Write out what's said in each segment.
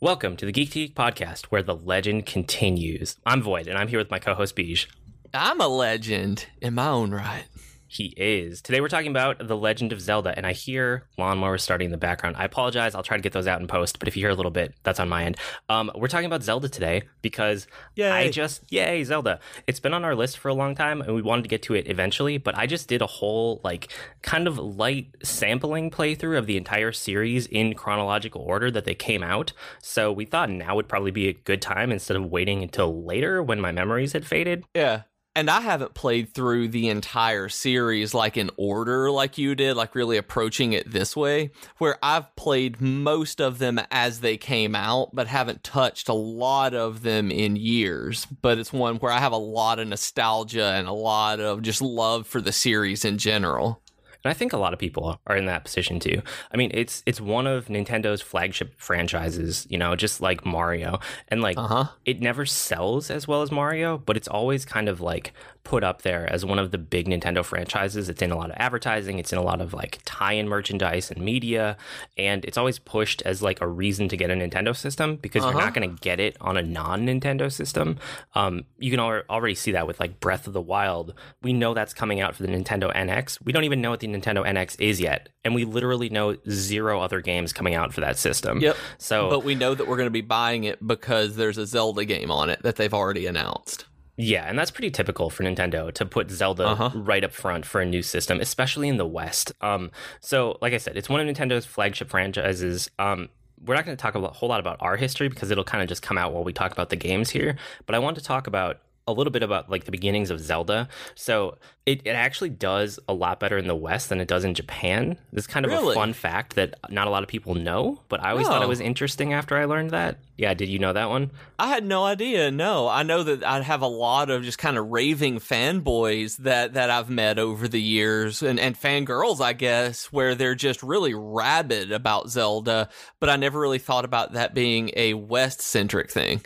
Welcome to the Geek Geek podcast, where the legend continues. I'm Void, and I'm here with my co-host Beige. I'm a legend in my own right. He is. Today we're talking about The Legend of Zelda, and I hear lawnmowers starting in the background. I apologize. I'll try to get those out in post, but if you hear a little bit, that's on my end. Um, we're talking about Zelda today because Yay. I just yay Zelda. It's been on our list for a long time, and we wanted to get to it eventually. But I just did a whole like kind of light sampling playthrough of the entire series in chronological order that they came out. So we thought now would probably be a good time instead of waiting until later when my memories had faded. Yeah. And I haven't played through the entire series like in order like you did, like really approaching it this way, where I've played most of them as they came out, but haven't touched a lot of them in years. But it's one where I have a lot of nostalgia and a lot of just love for the series in general. And I think a lot of people are in that position too. I mean, it's it's one of Nintendo's flagship franchises, you know, just like Mario. And like Uh-huh. it never sells as well as Mario, but it's always kind of like put up there as one of the big Nintendo franchises. It's in a lot of advertising, it's in a lot of like tie-in merchandise and media, and it's always pushed as like a reason to get a Nintendo system because you're Uh-huh. not going to get it on a non-Nintendo system. Um, you can al- already see that with like Breath of the Wild. We know that's coming out for the Nintendo NX. We don't even know what the Nintendo NX is yet, and we literally know zero other games coming out for that system. Yep. So But we know that we're going to be buying it because there's a Zelda game on it that they've already announced. Yeah, and that's pretty typical for Nintendo to put Zelda Uh-huh. right up front for a new system, especially in the West. Um, so, like I said, it's one of Nintendo's flagship franchises. Um, we're not going to talk a whole lot about our history because it'll kind of just come out while we talk about the games here. But I want to talk about a little bit about like the beginnings of Zelda. So it, it actually does a lot better in the West than it does in Japan. This is kind of a fun fact that not a lot of people know, but I always thought it Oh. was interesting after I learned that. Yeah, did you know that one? I had no idea. No, I know that I'd have a lot of just kind of raving fanboys that that I've met over the years, and and fangirls, I guess, where they're just really rabid about Zelda. But I never really thought about that being a West centric thing.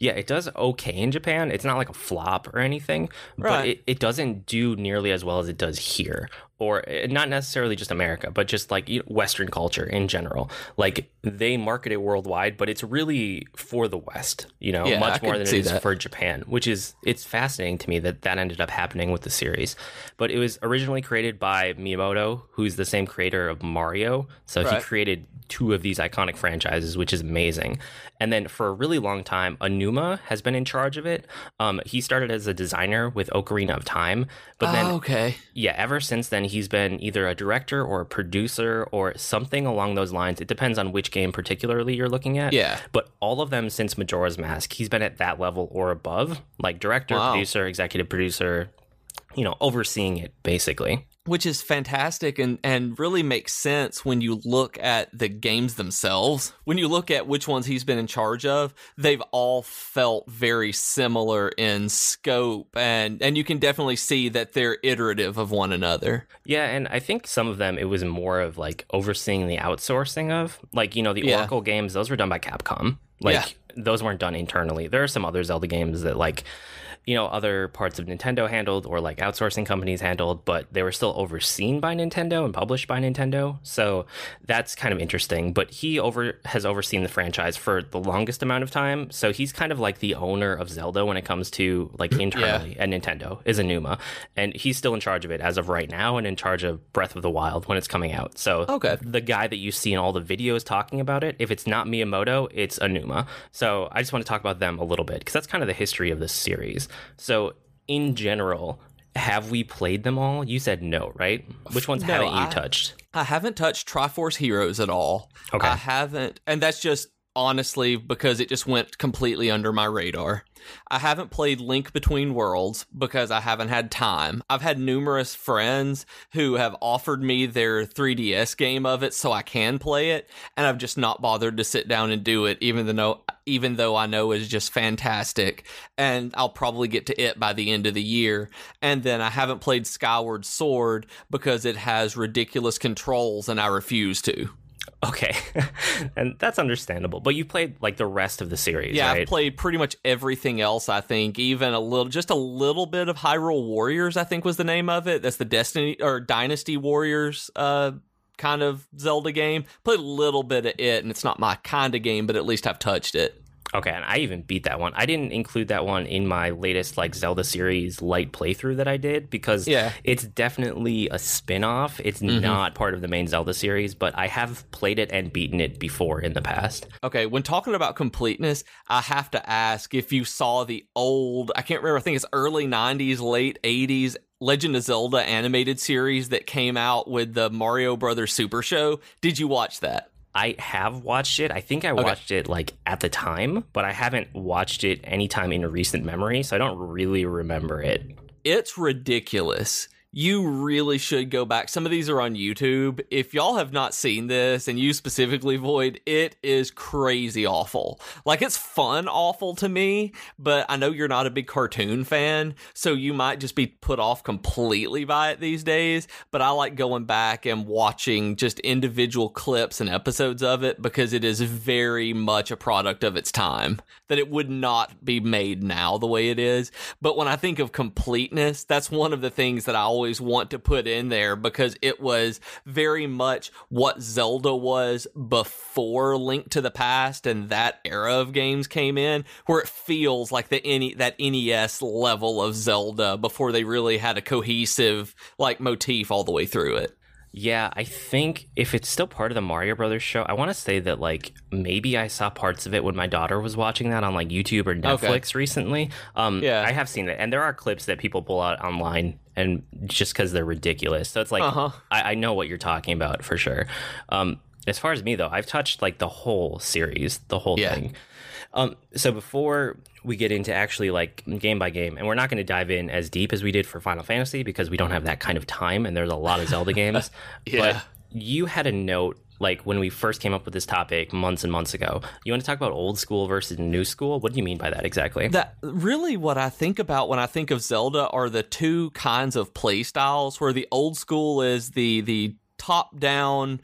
Yeah, it does okay in Japan. It's not like a flop or anything, but it, it doesn't do nearly as well as it does here. Or eh, not necessarily just America, but just like Western culture in general. Like they market it worldwide, but it's really for the West, you know, Yeah, I much more than it is that. for Japan, which is, it's fascinating to me that that ended up happening with the series. But it was originally created by Miyamoto, who's the same creator of Mario. So he created two of these iconic franchises, which is amazing. And then for a really long time, Aonuma has been in charge of it. Um, he started as a designer with Ocarina of Time, but then Oh, okay, yeah, ever since then he's been either a director or a producer or something along those lines. It depends on which game particularly you're looking at. Yeah. But all of them since Majora's Mask, he's been at that level or above, like director, Wow. producer, executive producer, you know, overseeing it basically. Which is fantastic and and really makes sense when you look at the games themselves. When you look at which ones he's been in charge of, they've all felt very similar in scope and and you can definitely see that they're iterative of one another. Yeah, and I think some of them it was more of like overseeing the outsourcing of like you know the Yeah. Oracle games those were done by Capcom. Like Yeah. those weren't done internally. There are some other Zelda games that like you know other parts of Nintendo handled or like outsourcing companies handled, but they were still overseen by Nintendo and published by Nintendo. So that's kind of interesting. But he over has overseen the franchise for the longest amount of time. So he's kind of like the owner of Zelda when it comes to like internally at Nintendo is Aonuma, and he's still in charge of it as of right now, and in charge of Breath of the Wild when it's coming out. So Okay. the guy that you see in all the videos talking about it, if it's not Miyamoto, it's Aonuma. So I just want to talk about them a little bit because that's kind of the history of this series. So in general, have we played them all? You said no, right? Which ones No, haven't you I- touched? I haven't touched Triforce Heroes at all. Okay. I haven't, and that's just honestly because it just went completely under my radar. I haven't played Link Between Worlds because I haven't had time. I've had numerous friends who have offered me their 3DS game of it so I can play it, and I've just not bothered to sit down and do it, even though even though I know it's just fantastic. And I'll probably get to it by the end of the year. And then I haven't played Skyward Sword because it has ridiculous controls and I refuse to. Okay. and that's understandable. But you played like the rest of the series, Yeah, right? I've played pretty much everything else. I think even a little, just a little bit of Hyrule Warriors. I think was the name of it. That's the Destiny or Dynasty Warriors uh, kind of Zelda game. Played a little bit of it, and it's not my kind of game, but at least I've touched it. Okay, and I even beat that one. I didn't include that one in my latest like Zelda series light playthrough that I did because Yeah. it's definitely a spin-off. It's mm-hmm. not part of the main Zelda series, but I have played it and beaten it before in the past. Okay, when talking about completeness, I have to ask if you saw the old, I can't remember, I think it's early 90s, late 80s Legend of Zelda animated series that came out with the Mario Brothers Super Show. Did you watch that? I have watched it. I think I watched it like at the time, but I haven't watched it anytime in recent memory, so I don't really remember it. It's ridiculous. You really should go back. Some of these are on YouTube. If y'all have not seen this, and you specifically, Void, it is crazy awful. Like, it's fun awful to me, but I know you're not a big cartoon fan, so you might just be put off completely by it these days. But I like going back and watching just individual clips and episodes of it because it is very much a product of its time. That it would not be made now the way it is. But when I think of completeness, that's one of the things that I always want to put in there because it was very much what Zelda was before Link to the Past and that era of games came in, where it feels like the any that NES level of Zelda before they really had a cohesive like motif all the way through it. Yeah, I think if it's still part of the Mario Brothers show, I want to say that like maybe I saw parts of it when my daughter was watching that on like YouTube or Netflix recently. Um, Yeah. I have seen it, and there are clips that people pull out online, and just because they're ridiculous, so it's like Uh-huh. I, I know what you're talking about for sure. Um, as far as me though, I've touched like the whole series, the whole Yeah. thing. Um, so before we get into actually like game by game, and we're not going to dive in as deep as we did for Final Fantasy because we don't have that kind of time, and there's a lot of Zelda games. Yeah. But you had a note like when we first came up with this topic months and months ago. You want to talk about old school versus new school? What do you mean by that exactly? That really what I think about when I think of Zelda are the two kinds of play styles where the old school is the the top down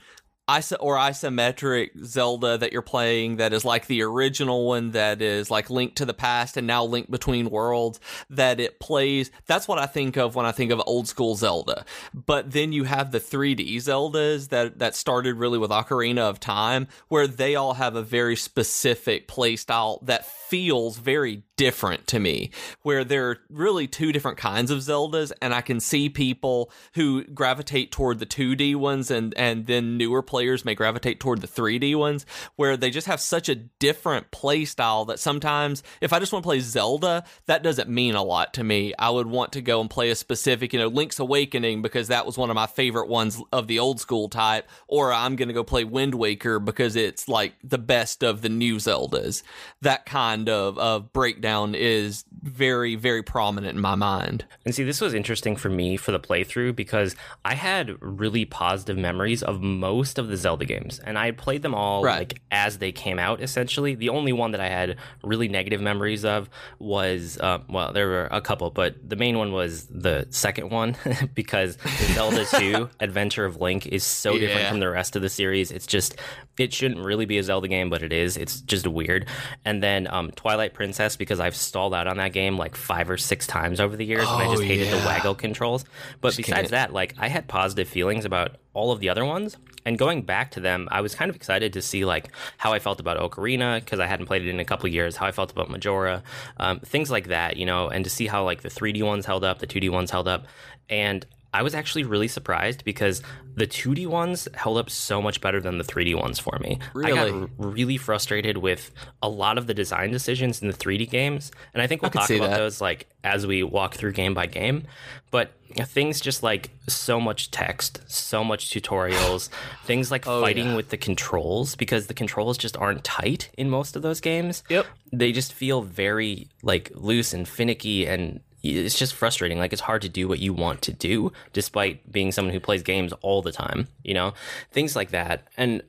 iso or isometric Zelda that you're playing that is like the original one that is like Link to the Past and now Link Between Worlds that it plays that's what I think of when I think of old school Zelda. But then you have the 3D Zeldas that that started really with Ocarina of Time where they all have a very specific play style that feels very different to me where there are really two different kinds of zeldas and i can see people who gravitate toward the 2d ones and and then newer players may gravitate toward the 3d ones where they just have such a different play style that sometimes if i just want to play zelda that doesn't mean a lot to me. I would want to go and play a specific you know link's awakening because that was one of my favorite ones of the old school type or i'm going to go play wind waker because it's like the best of the new zeldas. That kind of, of breakdown is very, very prominent in my mind. And see, this was interesting for me for the playthrough because I had really positive memories of most of the Zelda games, and I had played them all Right. like as they came out. Essentially, the only one that I had really negative memories of was uh, well, there were a couple, but the main one was the second one because Zelda Two: Adventure of Link is so different from the rest of the series. It's just it shouldn't really be a Zelda game, but it is. It's just weird. And then um, Twilight Princess because I've stalled out on that game like five or six times over the years, and I Oh, just hated the waggle controls. But can't. besides that, like I had positive feelings about all of the other ones. And going back to them, I was kind of excited to see like how I felt about Ocarina because I hadn't played it in a couple years. How I felt about Majora, um, things like that, you know, and to see how like the 3D ones held up, the 2D ones held up, and I was actually really surprised because the 2D ones held up so much better than the 3D ones for me. Really? I got really frustrated with a lot of the design decisions in the 3D games, and I think we'll can talk about that. those like as we walk through game by game. But things just like so much text, so much tutorials, things like fighting Oh, yeah. with the controls because the controls just aren't tight in most of those games. Yep. They just feel very like loose and finicky and it's just frustrating. Like it's hard to do what you want to do despite being someone who plays games all the time, you know? Things like that. And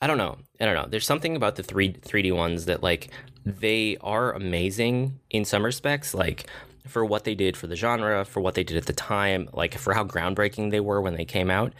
I don't know. I don't know. There's something about the 3 3D ones that like they are amazing in some respects like for what they did for the genre, for what they did at the time, like for how groundbreaking they were when they came out.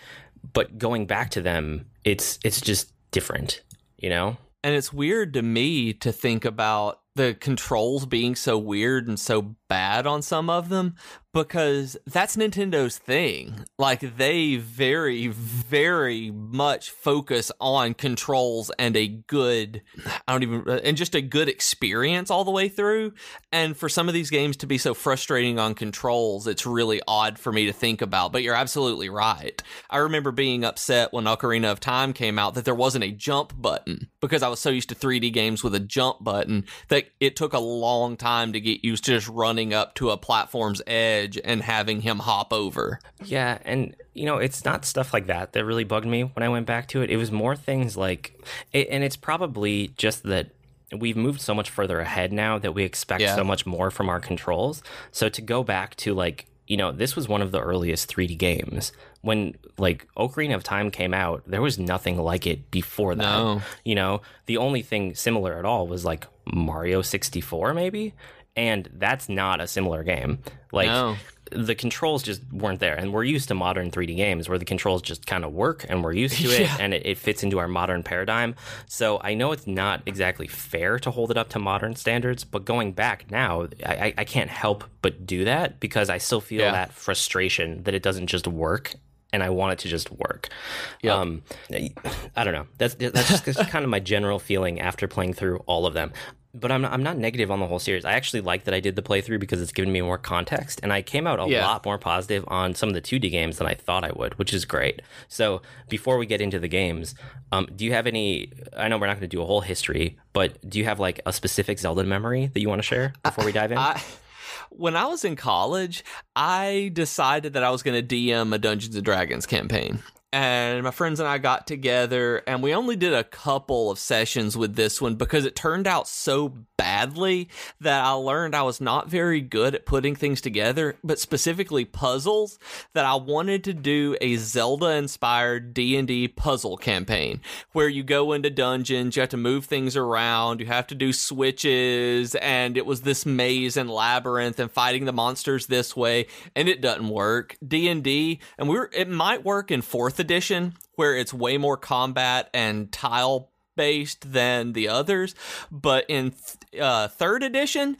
But going back to them, it's it's just different, you know? And it's weird to me to think about the controls being so weird and so bad on some of them. Because that's Nintendo's thing. Like they very, very much focus on controls and a good, I don't even, and just a good experience all the way through. And for some of these games to be so frustrating on controls, it's really odd for me to think about. But you're absolutely right. I remember being upset when Ocarina of Time came out that there wasn't a jump button because I was so used to 3D games with a jump button that it took a long time to get used to just running up to a platform's edge and having him hop over. Yeah, and you know, it's not stuff like that that really bugged me when I went back to it. It was more things like, and it's probably just that we've moved so much further ahead now that we expect Yeah. so much more from our controls. So to go back to like, you know, this was one of the earliest 3D games. When like Ocarina of Time came out, there was nothing like it before that. No. You know, the only thing similar at all was like Mario 64 maybe, and that's not a similar game. Like No. the controls just weren't there and we're used to modern 3d games where the controls just kind of work and we're used to it Yeah. and it, it fits into our modern paradigm so i know it's not exactly fair to hold it up to modern standards but going back now i, I- I can't help but do that because i still feel Yeah. that frustration that it doesn't just work and I want it to just work. Yep. Um, I don't know. That's that's just kind of my general feeling after playing through all of them. But I'm not, I'm not negative on the whole series. I actually like that I did the playthrough because it's given me more context, and I came out a Yeah. lot more positive on some of the 2D games than I thought I would, which is great. So before we get into the games, um, do you have any? I know we're not going to do a whole history, but do you have like a specific Zelda memory that you want to share before we dive in? I when I was in college, I decided that I was going to DM a Dungeons and Dragons campaign. And my friends and I got together and we only did a couple of sessions with this one because it turned out so badly that I learned I was not very good at putting things together, but specifically puzzles that I wanted to do a Zelda inspired D&D puzzle campaign where you go into dungeons, you have to move things around, you have to do switches and it was this maze and labyrinth and fighting the monsters this way and it doesn't work. D&D and we were it might work in 4th edition where it's way more combat and tile based than the others, but in th- uh, third edition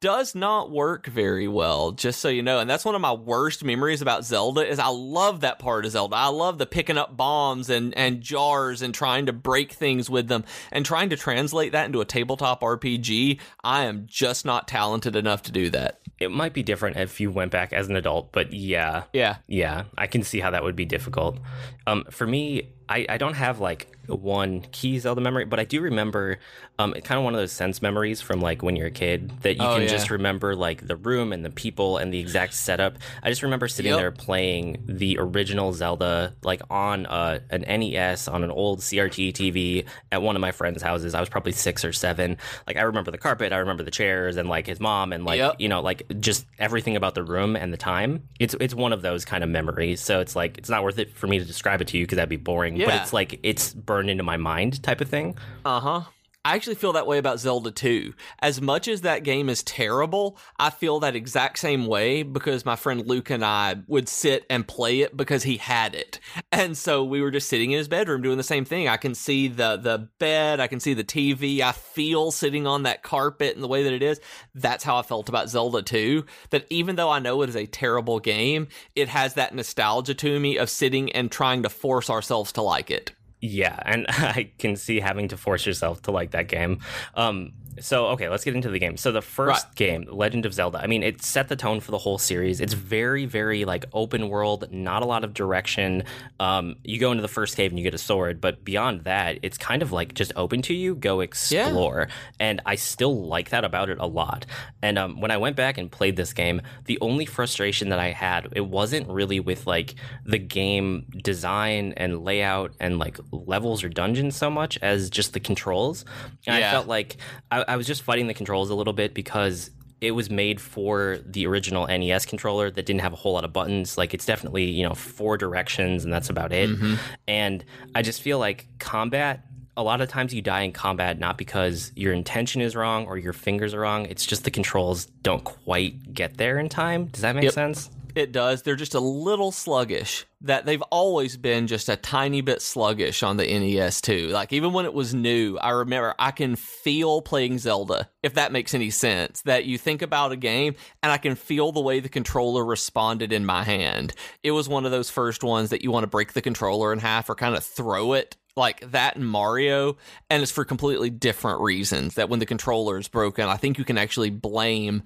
does not work very well. Just so you know, and that's one of my worst memories about Zelda is I love that part of Zelda. I love the picking up bombs and and jars and trying to break things with them and trying to translate that into a tabletop RPG. I am just not talented enough to do that. It might be different if you went back as an adult, but yeah, Yeah. Yeah, I can see how that would be difficult. Um, for me, I, I don't have like one key Zelda memory, but I do remember um, kind of one of those sense memories from like when you're a kid that you Oh, can yeah. just remember like the room and the people and the exact setup. I just remember sitting Yep. there playing the original Zelda like on uh, an NES on an old CRT TV at one of my friends' houses. I was probably six or seven. Like I remember the carpet, I remember the chairs, and like his mom, and like Yep. you know like just everything about the room and the time. It's it's one of those kind of memories. So it's like it's not worth it for me to describe it to you because that'd be boring. But it's like it's burned into my mind type of thing. Uh huh. I actually feel that way about Zelda 2. As much as that game is terrible, I feel that exact same way because my friend Luke and I would sit and play it because he had it. And so we were just sitting in his bedroom doing the same thing. I can see the the bed, I can see the TV, I feel sitting on that carpet and the way that it is. That's how I felt about Zelda 2. That even though I know it is a terrible game, it has that nostalgia to me of sitting and trying to force ourselves to like it. Yeah, and I can see having to force yourself to like that game. Um, so okay, let's get into the game. So the first Right. game, Legend of Zelda. I mean, it set the tone for the whole series. It's very, very like open world, not a lot of direction. Um, you go into the first cave and you get a sword, but beyond that, it's kind of like just open to you. Go explore, and I still like that about it a lot. And um, when I went back and played this game, the only frustration that I had it wasn't really with like the game design and layout and like levels or dungeons so much as just the controls. And I felt like I, I was just fighting the controls a little bit because it was made for the original NES controller that didn't have a whole lot of buttons. Like it's definitely, you know, four directions and that's about it. Mm-hmm. And I just feel like combat a lot of times you die in combat not because your intention is wrong or your fingers are wrong. It's just the controls don't quite get there in time. Does that make Yep. sense? It does. They're just a little sluggish. That they've always been just a tiny bit sluggish on the NES too. Like even when it was new, I remember I can feel playing Zelda, if that makes any sense. That you think about a game and I can feel the way the controller responded in my hand. It was one of those first ones that you want to break the controller in half or kind of throw it like that in Mario, and it's for completely different reasons. That when the controller is broken, I think you can actually blame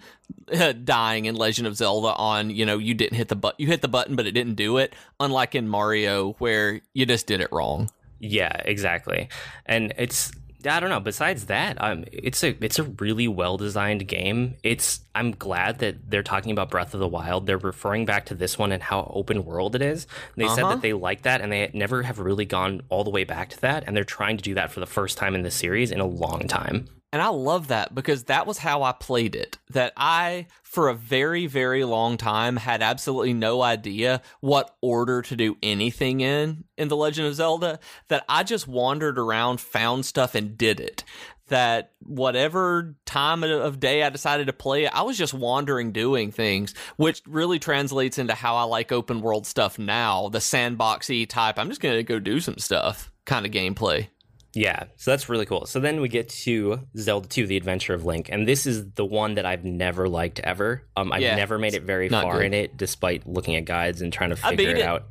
dying in Legend of Zelda on you know you didn't hit the but you hit the button but it didn't do it. Unlike in Mario where you just did it wrong. Yeah, exactly. And it's I don't know. Besides that, um, it's a it's a really well designed game. It's I'm glad that they're talking about Breath of the Wild. They're referring back to this one and how open world it is. They uh-huh. said that they like that, and they never have really gone all the way back to that. And they're trying to do that for the first time in the series in a long time. And I love that because that was how I played it. That I, for a very, very long time, had absolutely no idea what order to do anything in in The Legend of Zelda. That I just wandered around, found stuff, and did it. That whatever time of day I decided to play it, I was just wandering doing things, which really translates into how I like open world stuff now. The sandboxy type, I'm just going to go do some stuff kind of gameplay. Yeah, so that's really cool. So then we get to Zelda 2, The Adventure of Link, and this is the one that I've never liked ever. Um, I've yeah, never made it very far good. in it, despite looking at guides and trying to figure it, it, out.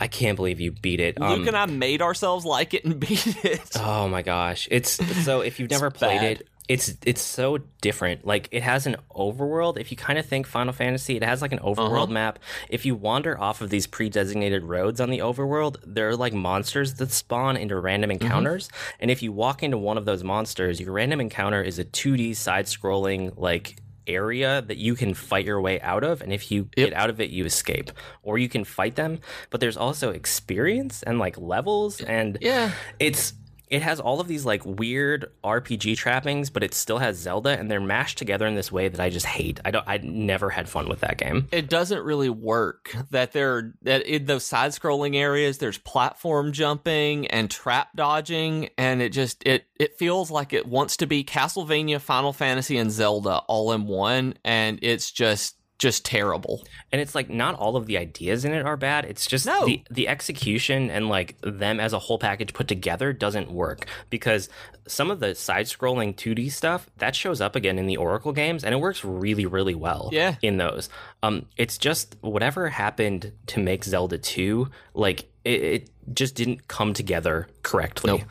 I can't believe you beat it. Luke um, and I made ourselves like it and beat it. Oh my gosh, it's so if you've never played bad. it, it's it's so different. Like it has an overworld. If you kind of think Final Fantasy, it has like an overworld uh-huh. map. If you wander off of these pre-designated roads on the overworld, there are like monsters that spawn into random mm-hmm. encounters. Mm-hmm. And if you walk into one of those monsters, your random encounter is a 2D side-scrolling like area that you can fight your way out of and if you yep. get out of it you escape or you can fight them but there's also experience and like levels and yeah it's it has all of these like weird RPG trappings, but it still has Zelda, and they're mashed together in this way that I just hate. I don't. I never had fun with that game. It doesn't really work. That there, that in those side-scrolling areas, there's platform jumping and trap dodging, and it just it it feels like it wants to be Castlevania, Final Fantasy, and Zelda all in one, and it's just just terrible. And it's like not all of the ideas in it are bad. It's just no. the the execution and like them as a whole package put together doesn't work because some of the side scrolling 2D stuff that shows up again in the Oracle games and it works really really well yeah. in those. Um it's just whatever happened to make Zelda 2 like it, it just didn't come together correctly. Nope.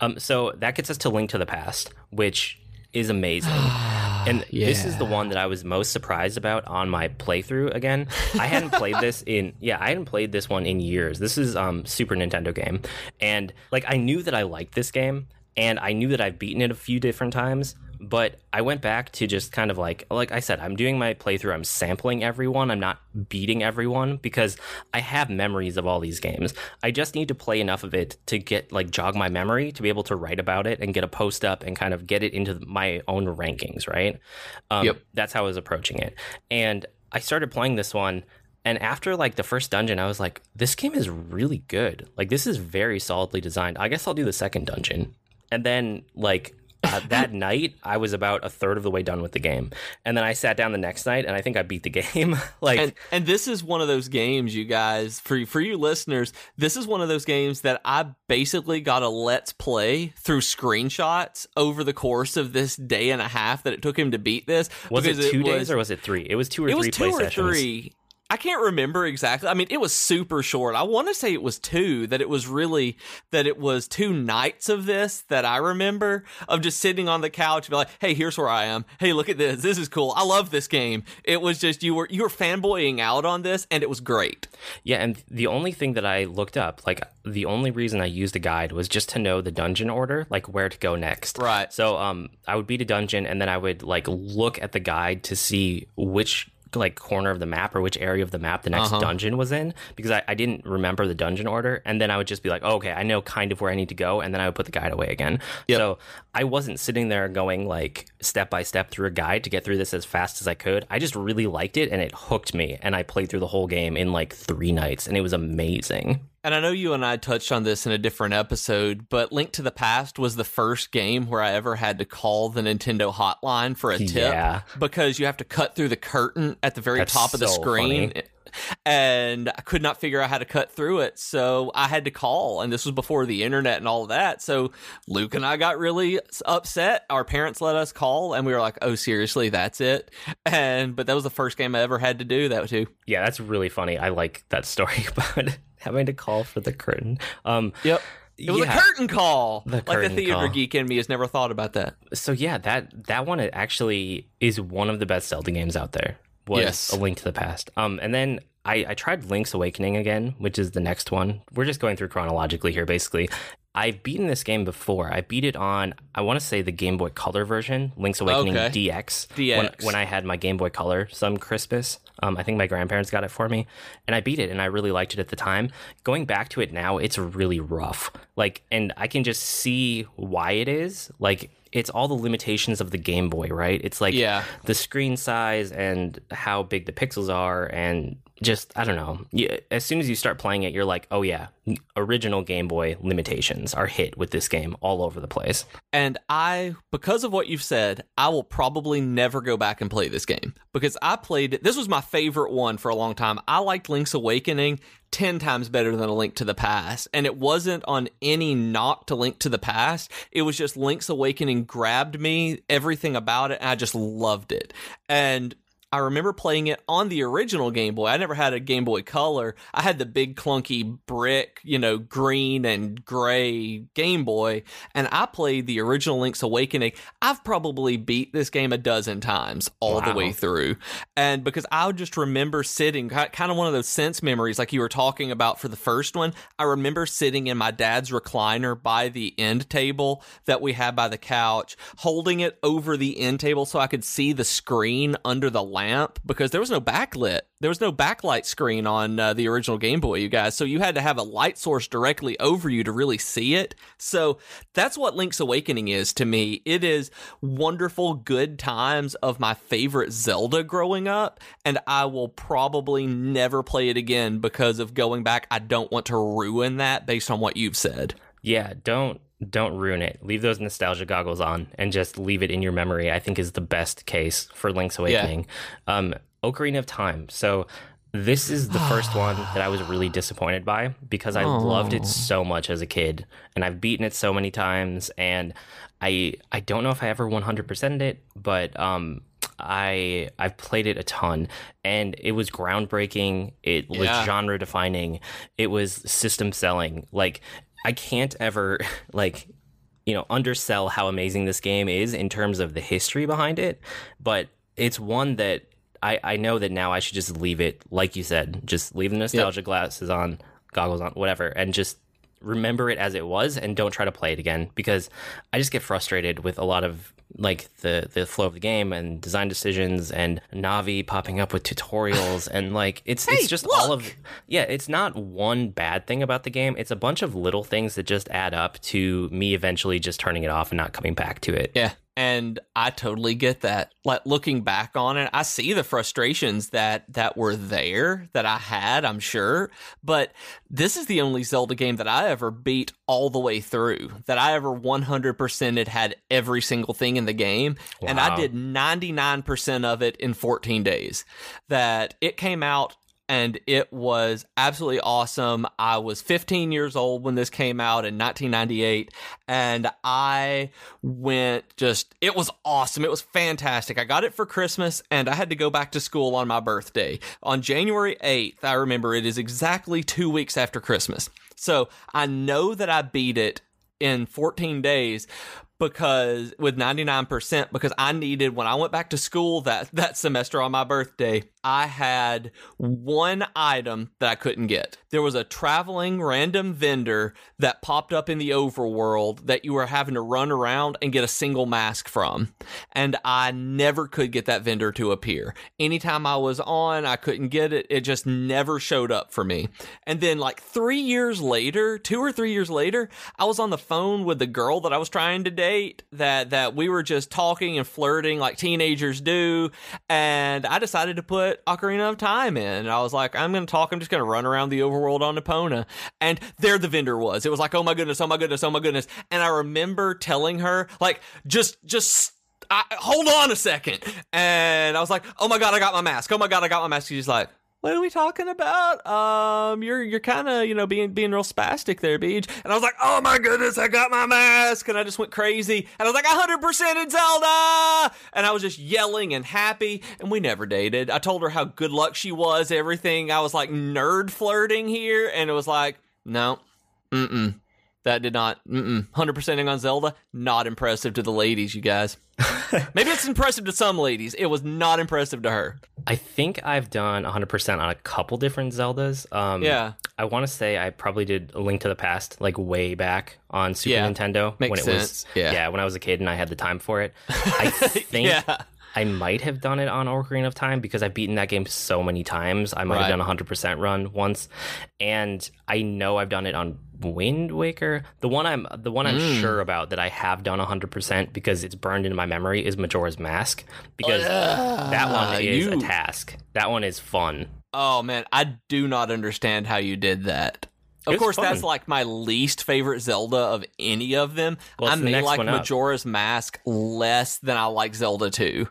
Um so that gets us to Link to the Past, which is amazing. and yeah. this is the one that I was most surprised about on my playthrough again. I hadn't played this in yeah, I hadn't played this one in years. This is um Super Nintendo game. And like I knew that I liked this game and I knew that I've beaten it a few different times, but I went back to just kind of like like I said, I'm doing my playthrough. I'm sampling everyone. I'm not beating everyone because I have memories of all these games. I just need to play enough of it to get like jog my memory to be able to write about it and get a post up and kind of get it into my own rankings. Right? Um, yep. That's how I was approaching it, and I started playing this one. And after like the first dungeon, I was like, this game is really good. Like this is very solidly designed. I guess I'll do the second dungeon. And then like uh, that night, I was about a third of the way done with the game, and then I sat down the next night, and I think I beat the game. like, and, and, this is one of those games, you guys, for for you listeners, this is one of those games that I basically got a let's play through screenshots over the course of this day and a half that it took him to beat this. Was it two it days was, or was it three? It was two or it three. It was two or sessions. three. I can't remember exactly. I mean, it was super short. I want to say it was two, that it was really, that it was two nights of this that I remember of just sitting on the couch and be like, hey, here's where I am. Hey, look at this. This is cool. I love this game. It was just, you were, you were fanboying out on this and it was great. Yeah. And the only thing that I looked up, like the only reason I used a guide was just to know the dungeon order, like where to go next. Right. So, um, I would beat a dungeon and then I would like look at the guide to see which like corner of the map or which area of the map the next uh-huh. dungeon was in because I, I didn't remember the dungeon order. And then I would just be like oh, okay I know kind of where I need to go. And then I would put the guide away again. Yep. so I wasn't sitting there going like step by step through a guide to get through this as fast as I could. I just really liked it and it hooked me. And I played through the whole game in like three nights and it was amazing And I know you and I touched on this in a different episode, but Link to the Past was the first game where I ever had to call the Nintendo hotline for a tip Yeah. because you have to cut through the curtain at the very That's top of the so screen. funny. And I could not figure out how to cut through it. So I had to call. And this was before the internet and all of that. So Luke and I got really upset. Our parents let us call and we were like, oh, seriously, that's it. And, but that was the first game I ever had to do that too. Yeah, that's really funny. I like that story about having to call for the curtain. Um, Yep. It was yeah. a curtain call. The like curtain the theater call. geek in me has never thought about that. So yeah, that that one actually is one of the best Zelda games out there. Was Yes. A Link to the Past. Um, and then I, I tried Link's Awakening again, which is the next one. We're just going through chronologically here, basically. I've beaten this game before. I beat it on, I want to say the Game Boy Color version, Link's Awakening Okay. DX. DX. When, when I had my Game Boy Color some Christmas. Um, I think my grandparents got it for me, and I beat it, and I really liked it at the time. Going back to it now, it's really rough. Like, and I can just see why it is. Like, it's all the limitations of the Game Boy, right? It's like Yeah. the screen size and how big the pixels are, and just I don't know. You, as soon as you start playing it, you're like, oh yeah, original Game Boy limitations are hit with this game all over the place. And I, because of what you've said, I will probably never go back and play this game because I played. This was my favorite one for a long time. I liked Link's Awakening 10 times better than A Link to the Past. And it wasn't on any knock to Link to the Past. It was just Link's Awakening grabbed me, everything about it, I just loved it. And I remember playing it on the original Game Boy. I never had a Game Boy Color. I had the big clunky brick, you know, green and gray Game Boy, and I played the original Link's Awakening. I've probably beat this game a dozen times all the way through. And because I just remember sitting, kind of one of those sense memories like you were talking about for the first one. I remember sitting in my dad's recliner by the end table that we had by the couch, holding it over the end table so I could see the screen under the lamp because there was no backlit. There was no backlight screen on uh, the original Game Boy, you guys. So you had to have a light source directly over you to really see it. So that's what Link's Awakening is to me. It is wonderful, good times of my favorite Zelda growing up. And I will probably never play it again because of going back. I don't want to ruin that based on what you've said. Yeah, don't don't ruin it. Leave those nostalgia goggles on and just leave it in your memory. I think is the best case for Link's Awakening. Um, Ocarina of Time. So this is the first one that I was really disappointed by because I loved it so much as a kid and I've beaten it so many times and I I don't know if I ever 100%ed it, but um I I've played it a ton and it was groundbreaking. It was Yeah. genre defining. It was system selling. Like I can't ever like you know undersell how amazing this game is in terms of the history behind it, but it's one that I I know that now I should just leave it like you said, just leave the nostalgia glasses on, goggles on, whatever, and just remember it as it was and don't try to play it again because I just get frustrated with a lot of like the the flow of the game and design decisions and Navi popping up with tutorials and like it's it's just all of yeah it's not one bad thing about the game. It's a bunch of little things that just add up to me eventually just turning it off and not coming back to it. Yeah. And I totally get that. Like looking back on it, I see the frustrations that that were there that I had, I'm sure. But this is the only Zelda game that I ever beat all the way through. That I ever 100% had had every single thing in the game, and I did 99% of it in 14 days. That it came out and it was absolutely awesome. I was 15 years old when this came out in 1998, and I went just, it was awesome. It was fantastic. I got it for Christmas, and I had to go back to school on my birthday. On January 8th, I remember it is exactly two weeks after Christmas. So I know that I beat it in 14 days because with 99% because I needed when I went back to school that that semester on my birthday I had one item that I couldn't get. There was a traveling random vendor that popped up in the overworld that you were having to run around and get a single mask from. And I never could get that vendor to appear. Anytime I was on, I couldn't get it. It just never showed up for me. And then like 3 years later, 2 or 3 years later, I was on the phone with the girl that I was trying to date that that we were just talking and flirting like teenagers do, and I decided to put Ocarina of Time in. And I was like, I'm going to talk. I'm just going to run around the overworld on Epona, and there the vendor was. It was like, oh my goodness, oh my goodness, oh my goodness. And I remember telling her like, just just. I, hold on a second, and I was like, "Oh my god, I got my mask! Oh my god, I got my mask!" She's like, what are we talking about? Um, you're you're kind of you know being being real spastic there, Beej. And I was like, oh my goodness, I got my mask, and I just went crazy. And I was like, 100 percent in Zelda, and I was just yelling and happy. And we never dated. I told her how good luck she was, everything. I was like nerd flirting here, and it was like, no, mm mm. That did not, 100%ing on Zelda, not impressive to the ladies, you guys. Maybe it's impressive to some ladies. It was not impressive to her. I think I've done 100% on a couple different Zeldas. Um, Yeah. I want to say I probably did a Link to the Past like way back on Super Yeah. Nintendo Makes when it sense. was Yeah. when I was a kid and I had the time for it. I think Yeah. I might have done it on Ocarina of Time because I've beaten that game so many times. I might Right. have done a 100% run once and I know I've done it on Wind Waker. The one I'm the one I'm Mm. sure about that I have done 100% because it's burned into my memory is Majora's Mask because that one is a task. That one is fun. Oh man, I do not understand how you did that. Of course, that's like my least favorite Zelda of any of them. Well, I may like. Majora's Mask less than I like Zelda 2.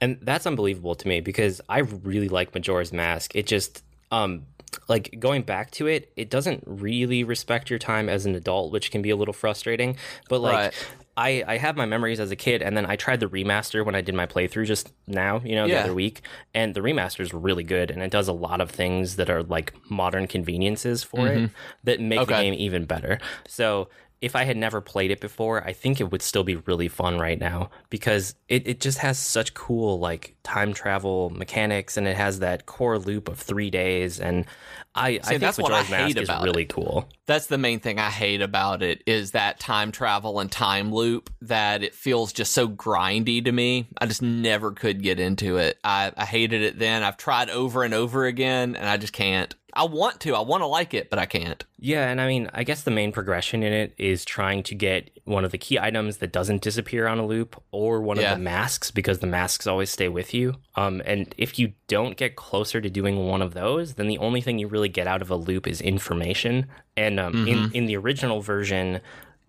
And that's unbelievable to me because I really like Majora's Mask. It just um like going back to it, it doesn't really respect your time as an adult, which can be a little frustrating. But like Right. I, I have my memories as a kid, and then I tried the remaster when I did my playthrough just now, you know, the Yeah. other week. And the remaster is really good, and it does a lot of things that are like modern conveniences for it that make the Mm-hmm. Game even better. So if I had never played it before, I think it would still be really fun right now because it, it just has such cool like time travel mechanics and it has that core loop of three days and I, I think that's what I Majora's Mask hate is about really cool. That's the main thing I hate about it is that time travel and time loop that it feels just so grindy to me. I just never could get into it. I, I hated it then. I've tried over and over again and I just can't. I want to. I want to like it, but I can't. Yeah, and I mean, I guess the main progression in it is trying to get one of the key items that doesn't disappear on a loop, or one Yeah. of the masks because the masks always stay with you. Um, and if you don't get closer to doing one of those, then the only thing you really get out of a loop is information. And um, in in the original version.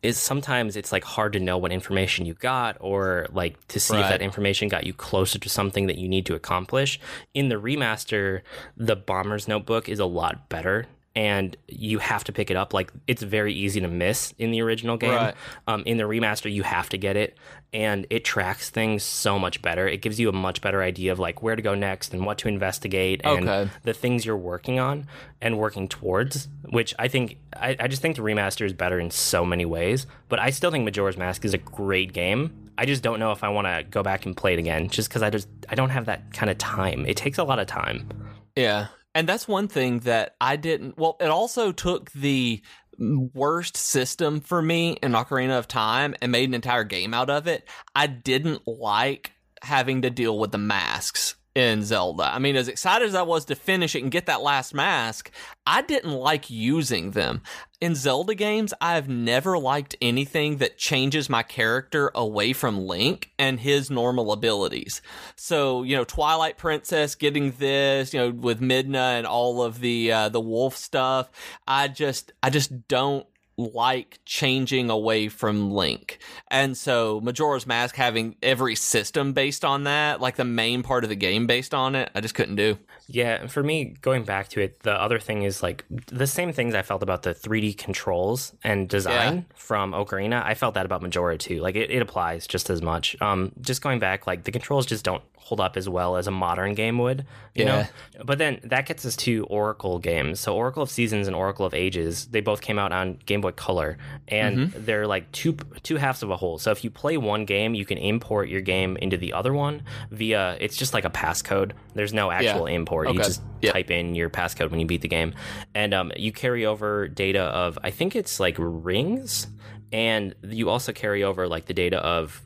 Is sometimes it's like hard to know what information you got, or like to see if that information got you closer to something that you need to accomplish. In the remaster, the bomber's notebook is a lot better and you have to pick it up. Like it's very easy to miss in the original game. Right. Um, in the remaster, you have to get it, and it tracks things so much better. It gives you a much better idea of like where to go next and what to investigate and Okay. the things you're working on and working towards. Which I think I, I just think the remaster is better in so many ways. But I still think Majora's Mask is a great game. I just don't know if I want to go back and play it again, just because I just I don't have that kind of time. It takes a lot of time. Yeah. And that's one thing that I didn't. Well, it also took the worst system for me in Ocarina of Time and made an entire game out of it. I didn't like having to deal with the masks in Zelda. I mean, as excited as I was to finish it and get that last mask, I didn't like using them. In Zelda games, I've never liked anything that changes my character away from Link and his normal abilities. So, you know, Twilight Princess getting this, you know, with Midna and all of the uh, the wolf stuff, I just I just don't like changing away from Link. And so Majora's Mask having every system based on that, like the main part of the game based on it, I just couldn't do. Yeah, for me, going back to it, the other thing is like the same things I felt about the 3D controls and design Yeah. from Ocarina. I felt that about Majora too. Like it, it applies just as much. Um, just going back, like the controls just don't hold up as well as a modern game would. You Yeah. know. But then that gets us to Oracle games. So Oracle of Seasons and Oracle of Ages, they both came out on Game Boy Color, and Mm-hmm. they're like two two halves of a whole. So if you play one game, you can import your game into the other one via. It's just like a passcode. There's no actual import. You just Yep. type in your passcode when you beat the game, and um, you carry over data of I think it's like rings, and you also carry over like the data of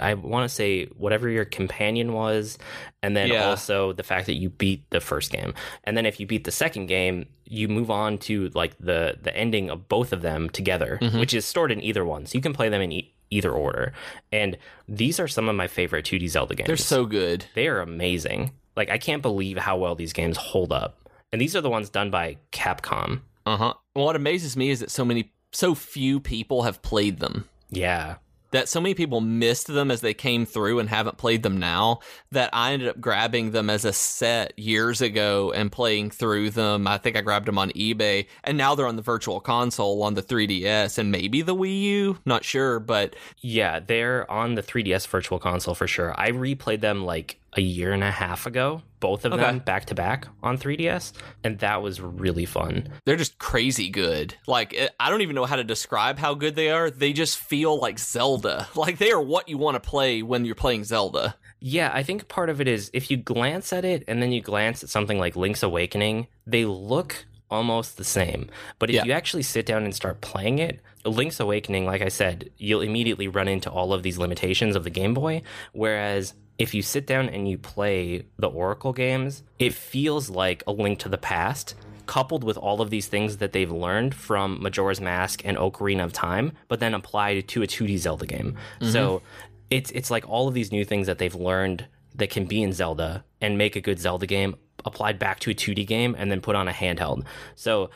I want to say whatever your companion was, and then Yeah. also the fact that you beat the first game, and then if you beat the second game, you move on to like the the ending of both of them together, Mm-hmm. which is stored in either one, so you can play them in e- either order. And these are some of my favorite 2D Zelda games. They're so good. they are amazing. Like I can't believe how well these games hold up. And these are the ones done by Capcom. Uh huh. What amazes me is that so many, so few people have played them. Yeah. That so many people missed them as they came through and haven't played them now. That I ended up grabbing them as a set years ago and playing through them. I think I grabbed them on eBay, and now they're on the Virtual Console on the 3DS and maybe the Wii U. Not sure, but Yeah, they're on the 3DS Virtual Console for sure. I replayed them like a year and a half ago, both of Okay. them back to back on 3DS, and that was really fun. they're just crazy good. Like eh, I don't even know how to describe how good they are. They just feel like Zelda. Like they are what you want to play when you're playing Zelda. Yeah, I think part of it is if you glance at it and then you glance at something like Link's Awakening, they look almost the same. But if Yeah. you actually sit down and start playing it, Link's Awakening, like I said, you'll immediately run into all of these limitations of the Game Boy. Whereas if you sit down and you play the Oracle games, it feels like a link to the past. Coupled with all of these things that they've learned from Majora's Mask and Ocarina of Time, but then applied to a 2D Zelda game. So it's it's like all of these new things that they've learned that can be in Zelda and make a good Zelda game applied back to a 2D game and then put on a handheld. So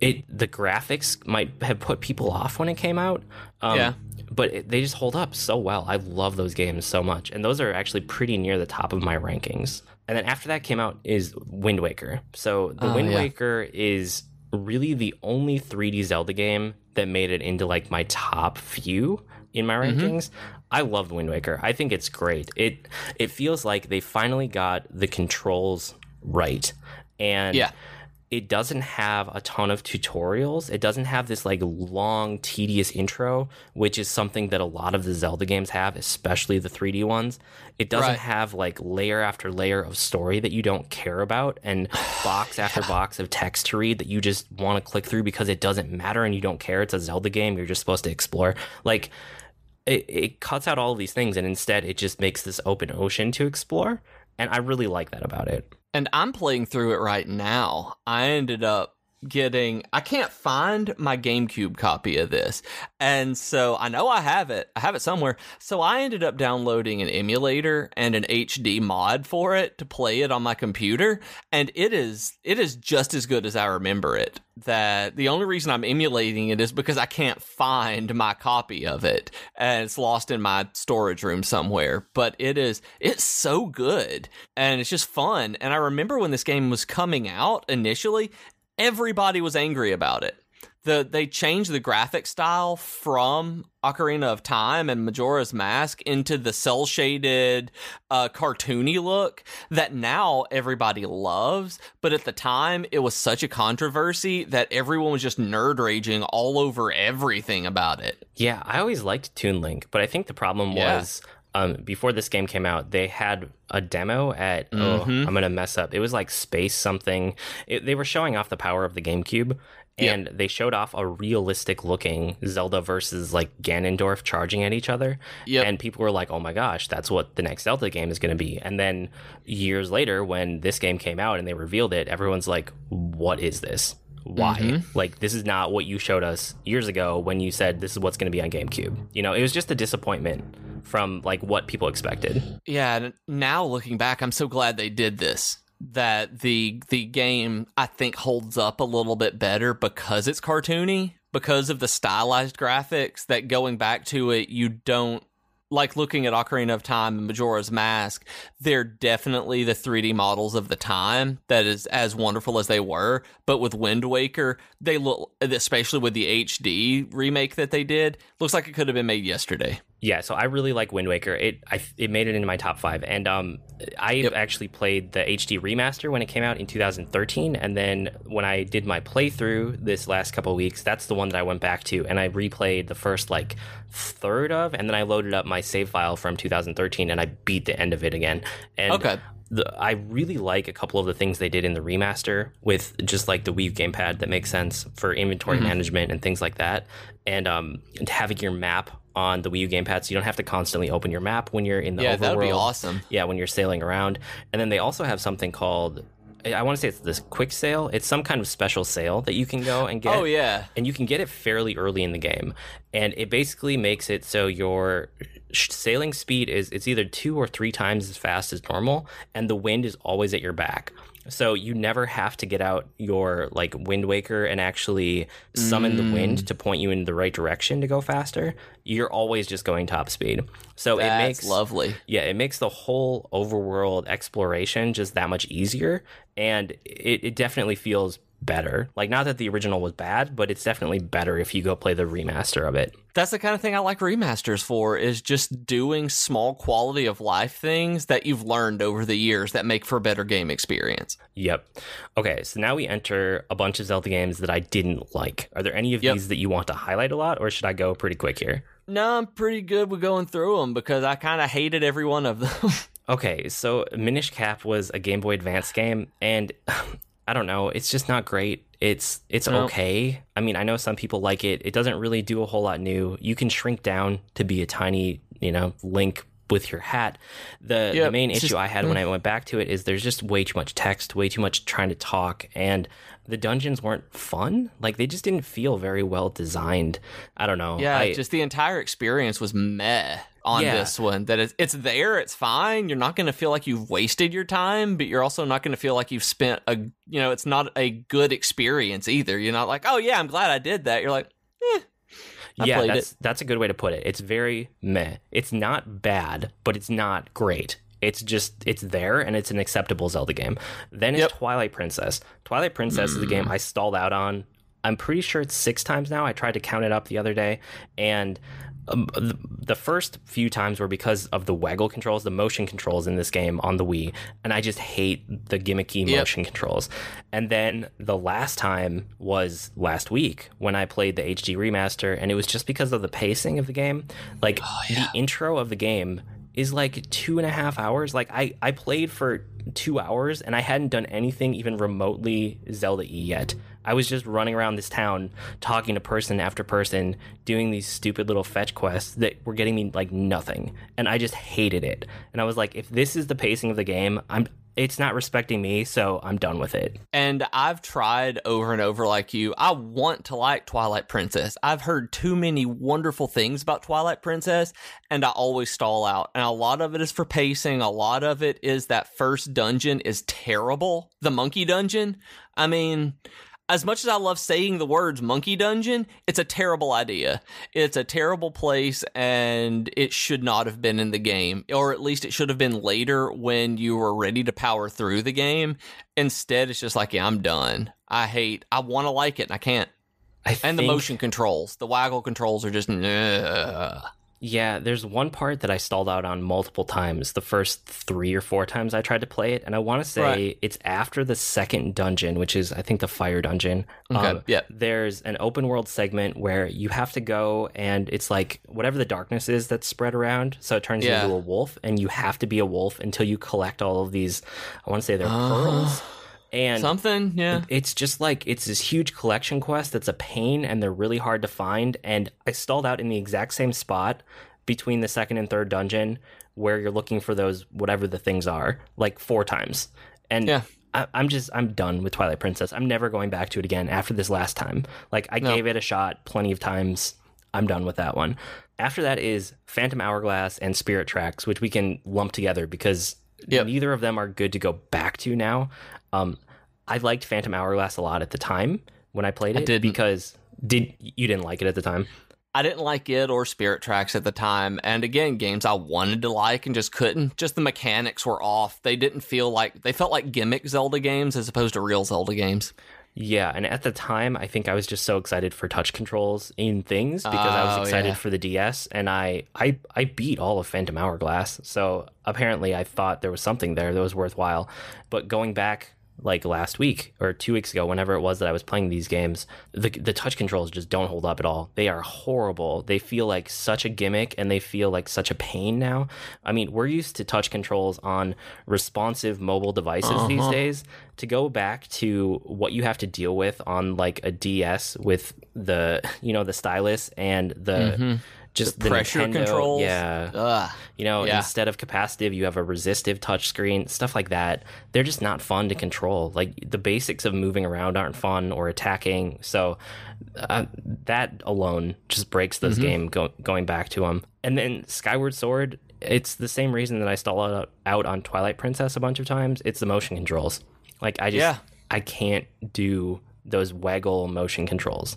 it the graphics might have put people off when it came out. Um, Yeah. But it, they just hold up so well. I love those games so much, and those are actually pretty near the top of my rankings. And then after that came out is Wind Waker. So the Oh, Wind yeah. Waker is really the only 3D Zelda game that made it into like my top few in my Mm-hmm. rankings. I love Wind Waker. I think it's great. It it feels like they finally got the controls right. And Yeah. It doesn't have a ton of tutorials. It doesn't have this like long, tedious intro, which is something that a lot of the Zelda games have, especially the 3D ones. It doesn't Right. have like layer after layer of story that you don't care about and box after box of text to read that you just want to click through because it doesn't matter and you don't care. It's a Zelda game. You're just supposed to explore. Like, it, it cuts out all these things and instead it just makes this open ocean to explore. And I really like that about it. And I'm playing through it right now. I ended up getting I can't find my GameCube copy of this. And so I know I have it. I have it somewhere. So I ended up downloading an emulator and an HD mod for it to play it on my computer, and it is it is just as good as I remember it. That the only reason I'm emulating it is because I can't find my copy of it and it's lost in my storage room somewhere. But it is it's so good and it's just fun. And I remember when this game was coming out initially, everybody was angry about it. The they changed the graphic style from Ocarina of Time and Majora's Mask into the cel shaded, uh, cartoony look that now everybody loves. But at the time, it was such a controversy that everyone was just nerd raging all over everything about it. Yeah, I always liked Toon Link, but I think the problem Yeah. was um, before this game came out, they had a demo at oh, Mhm. I'm gonna mess up. It was like Space something. It, they were showing off the power of the GameCube, Yep. and they showed off a realistic looking Zelda versus like Ganondorf charging at each other. Yep. And people were like, "Oh my gosh, that's what the next Zelda game is going to be." And then years later, when this game came out and they revealed it, everyone's like, "What is this? Why? Mm-hmm. Like, this is not what you showed us years ago when you said this is what's going to be on GameCube." You know, it was just a disappointment from like what people expected. Yeah, now looking back, I'm so glad they did this. That the the game I think holds up a little bit better because it's cartoony, because of the stylized graphics. That going back to it, you don't like looking at Ocarina of Time and Majora's Mask. They're definitely the 3D models of the time. That is as wonderful as they were, but with Wind Waker, they look, especially with the HD remake that they did, looks like it could have been made yesterday. Yeah, so I really like Wind Waker. It I, it made it into my top five, and um, I Yep. actually played the HD remaster when it came out in 2013, and then when I did my playthrough this last couple of weeks, that's the one that I went back to, and I replayed the first like third of, and then I loaded up my save file from 2013, and I beat the end of it again. And Okay. The, I really like a couple of the things they did in the remaster with just like the Wii U gamepad that makes sense for inventory Mm-hmm. management and things like that, and um, and having your map on the Wii U gamepad, so you don't have to constantly open your map when you're in the Yeah, that would be overworld. awesome. Yeah, when you're sailing around, and then they also have something called I want to say it's this quick sail. It's some kind of special sail that you can go and get. Oh yeah. and you can get it fairly early in the game and it basically makes it so your sailing speed is it's either two or three times as fast as normal and the wind is always at your back. So you never have to get out your like wind waker and actually summon the wind mm. to point you in the right direction to go faster. You're always just going top speed. So it makes lovely. yeah, it makes the whole overworld exploration just that much easier, and it, it definitely feels better. Like, not that the original was bad, but it's definitely better if you go play the remaster of it. That's the kind of thing I like remasters for is just doing small quality of life things that you've learned over the years that make for a better game experience. Yep. Okay, so now we enter a bunch of Zelda games that I didn't like. Are there any of Yep. these that you want to highlight a lot, or should I go pretty quick here? No, I'm pretty good with going through them because I kind of hated every one of them. Okay, so Minish Cap was a Game Boy Advance game, and I don't know, it's just not great. It's it's No. okay. I mean, I know some people like it. It doesn't really do a whole lot new. You can shrink down to be a tiny, you know, Link with your hat. The the main it's issue just- I had when I went back to it is there's just way too much text, way too much trying to talk, and the dungeons weren't fun. Like they just didn't feel very well designed. I don't know. yeah, I, just the entire experience was meh on Yeah. this one. That it's, it's there, it's fine. You're not going to feel like you've wasted your time, but you're also not going to feel like you've spent a, you know, it's not a good experience either. You're not like, oh yeah, I'm glad I did that. You're like, eh, I yeah, that's that's a good way to put it. It's very meh. It's not bad, but it's not great. It's just it's there and it's an acceptable Zelda game. Then is Yep. Twilight Princess. Twilight Princess is a game I stalled out on. I'm pretty sure it's six times now. I tried to count it up the other day, and um, the, first few times were because of the waggle controls, the motion controls in this game on the Wii, and I just hate the gimmicky Yep. motion controls. And then the last time was last week when I played the HD remaster, and it was just because of the pacing of the game. Like the intro of the game is like two and a half hours. Like I, I played for two hours and I hadn't done anything even remotely Zelda E yet. I was just running around this town talking to person after person, doing these stupid little fetch quests that were getting me like nothing. And I just hated it. And I was like, if this is the pacing of the game, I'm it's not respecting me, so I'm done with it. And I've tried over and over, like you. I want to like Twilight Princess. I've heard too many wonderful things about Twilight Princess, and I always stall out. And a lot of it is for pacing. A lot of it is that first dungeon is terrible. The monkey dungeon. I mean, as much as I love saying the words monkey dungeon, it's a terrible idea. It's a terrible place and it should not have been in the game. Or at least it should have been later when you were ready to power through the game. Instead, it's just like, yeah, I'm done. I hate, I want to like it and I can't. I And the motion controls, the waggle controls are just. Yeah, there's one part that I stalled out on multiple times. The first three or four times I tried to play it, and I want to say Right. it's after the second dungeon, which is I think the fire dungeon. Okay, Um, yep. There's an open world segment where you have to go, and it's like whatever the darkness is that's spread around, so it turns you into a wolf, and you have to be a wolf until you collect all of these. I want to say they're Uh-huh. pearls, and Something, yeah. it's just like it's this huge collection quest that's a pain and they're really hard to find and i stalled out in the exact same spot between the second and third dungeon where you're looking for those whatever the things are like four times and Yeah. I, i'm just i'm done with twilight princess i'm never going back to it again after this last time like i No. gave it a shot plenty of times i'm done with that one after that is phantom hourglass and spirit tracks which we can lump together because Yep. neither of them are good to go back to now um, I liked Phantom Hourglass a lot at the time when I played it. I didn't. because did you didn't like it at the time? I didn't like it or Spirit Tracks at the time. And again, games I wanted to like and just couldn't. Just the mechanics were off. They didn't feel like they felt like gimmick Zelda games as opposed to real Zelda games. Yeah, and at the time I think I was just so excited for touch controls in things because I was Oh, excited yeah. for the DS and I, I I beat all of Phantom Hourglass. So apparently I thought there was something there that was worthwhile. But going back like last week or two weeks ago, whenever it was that I was playing these games, the the touch controls just don't hold up at all. They are horrible. They feel like such a gimmick and they feel like such a pain now. I mean, we're used to touch controls on responsive mobile devices these Uh-huh. days. To go back to what you have to deal with on like a DS with the you know the stylus and the Mm-hmm. Just The the, pressure Nintendo- controls? Yeah, Ugh. you know, Yeah. instead of capacitive, you have a resistive touchscreen, stuff like that. They're just not fun to control. Like the basics of moving around aren't fun or attacking. So uh, that alone just breaks this Mm-hmm. game go- going back to them. And then Skyward Sword, it's the same reason that I stalled out, out on Twilight Princess a bunch of times. It's the motion controls. Like I just, Yeah. I can't do those waggle motion controls.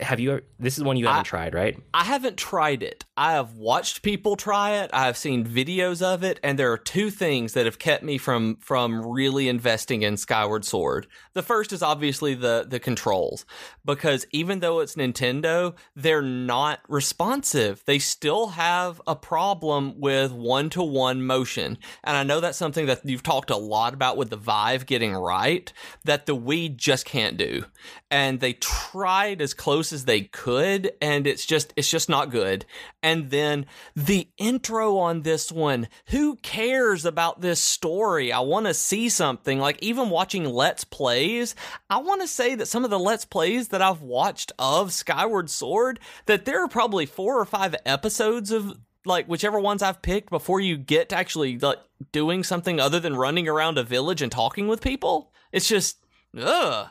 Have you? This is one you haven't tried, right? I haven't tried it. I have watched people try it. I have seen videos of it, and there are two things that have kept me from from really investing in Skyward Sword. The first is obviously the the controls, because even though it's Nintendo, they're not responsive. They still have a problem with one to one motion, and I know that's something that you've talked a lot about with the Vive getting right that the Wii just can't do, and they tried as close as they could, and it's just it's just not good. And then the intro on this one, who cares about this story? I want to see something. Like even watching Let's Plays, I want to say that some of the Let's Plays that I've watched of Skyward Sword, that there are probably four or five episodes of like whichever ones I've picked before you get to actually like doing something other than running around a village and talking with people. It's just ugh.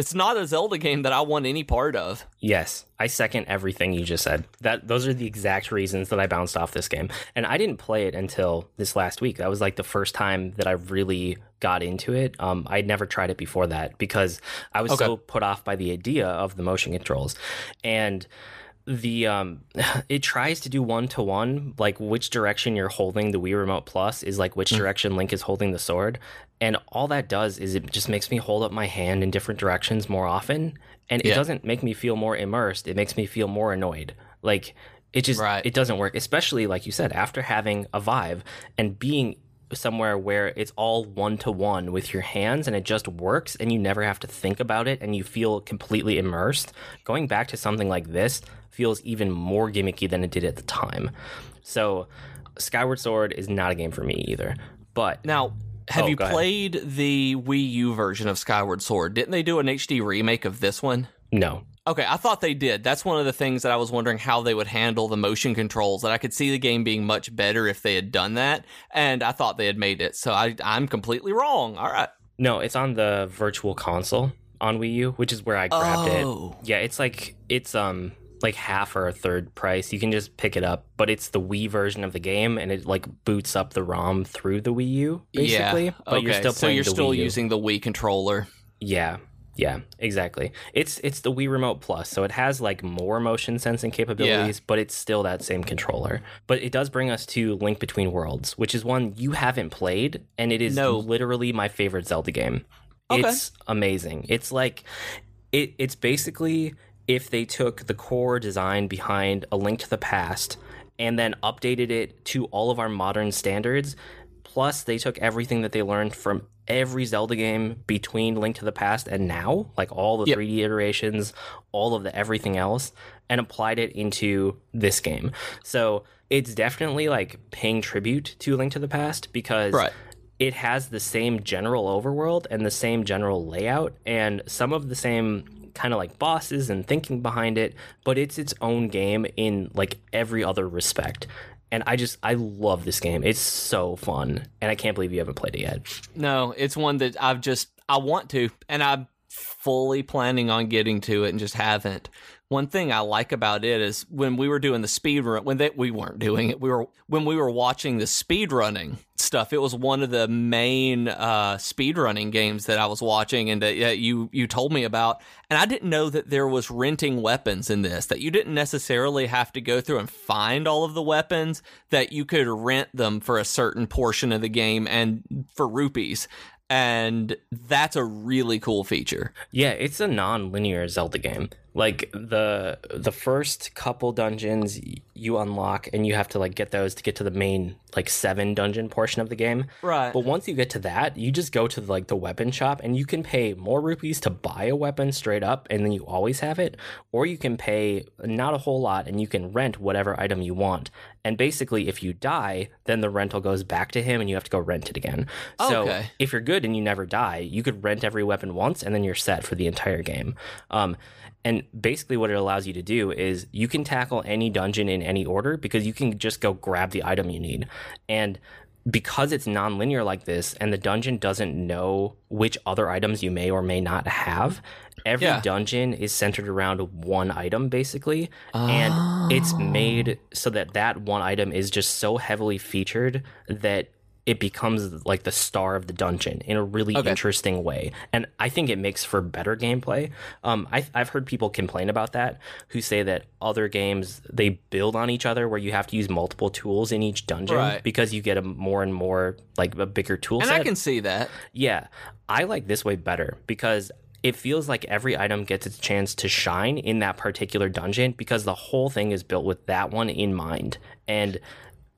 It's not a Zelda game that I want any part of. Yes, I second everything you just said. That those are the exact reasons that I bounced off this game. And I didn't play it until this last week. That was like the first time that I really got into it. Um, I'd never tried it before that because I was Okay. so put off by the idea of the motion controls. And the um it tries to do one to one like which direction you're holding the Wii Remote Plus is like which direction Link is holding the sword. And all that does is it just makes me hold up my hand in different directions more often. And it Yeah. doesn't make me feel more immersed. It makes me feel more annoyed. Like it just Right. it doesn't work especially like you said after having a Vive and being somewhere where it's all one to one with your hands and it just works and you never have to think about it and you feel completely immersed. Going back to something like this feels even more gimmicky than it did at the time. So, Skyward Sword is not a game for me either. But Now, have Oh, you played the Wii U version of Skyward Sword? Didn't they do an HD remake of this one? no. Okay, I thought they did. That's one of the things that I was wondering how they would handle the motion controls. That I could see the game being much better if they had done that, and I thought they had made it. So I, I'm completely wrong. All right. No, it's on the virtual console on Wii U, which is where I grabbed Oh. it. Yeah, it's like it's um like half or a third price. You can just pick it up, but it's the Wii version of the game and it like boots up the ROM through the Wii U basically. yeah. But okay. you're still so you're the still using the Wii controller. Yeah. Yeah, exactly. It's it's the Wii Remote Plus, so it has like more motion sensing capabilities, but it's still that same controller. But it does bring us to Link Between Worlds, which is one you haven't played, and it is No. literally my favorite Zelda game. Okay. It's amazing. It's like it it's basically if they took the core design behind A Link to the Past and then updated it to all of our modern standards. Plus, they took everything that they learned from every Zelda game between Link to the Past and now, like all the Yep. 3D iterations, all of the everything else, and applied it into this game. So it's definitely like paying tribute to Link to the Past because Right. it has the same general overworld and the same general layout and some of the same kind of like bosses and thinking behind it, but it's its own game in like every other respect. And I just I love this game. It's so fun, and I can't believe you haven't played it yet. No, it's one that I've just I want to, and I'm fully planning on getting to it and just haven't. One thing I like about it is when we were doing the speed run when they, we weren't doing it, we were when we were watching the speed running stuff. It was one of the main uh, speed running games that I was watching, and that you you told me about. And I didn't know that there was renting weapons in this. That you didn't necessarily have to go through and find all of the weapons. That you could rent them for a certain portion of the game and for rupees and that's a really cool feature. Yeah, it's a non-linear Zelda game. Like the the first couple dungeons you unlock and you have to like get those to get to the main like 7 dungeon portion of the game. Right. But once you get to that, you just go to like the weapon shop and you can pay more rupees to buy a weapon straight up and then you always have it, or you can pay not a whole lot and you can rent whatever item you want. And basically if you die, then the rental goes back to him and you have to go rent it again. So Okay. if you're good and you never die, you could rent every weapon once and then you're set for the entire game. Um and basically, what it allows you to do is you can tackle any dungeon in any order because you can just go grab the item you need. And because it's non-linear like this and the dungeon doesn't know which other items you may or may not have every Yeah. dungeon is centered around one item basically and it's ah. made so that that one item is just so heavily featured that it becomes like the star of the dungeon in a really Okay. interesting way and i think it makes for better gameplay um, I, i've heard people complain about that who say that other games they build on each other where you have to use multiple tools in each dungeon Right. because you get a more and more like a bigger tool And set I can see that. yeah, I like this way better because it feels like every item gets its chance to shine in that particular dungeon because the whole thing is built with that one in mind. And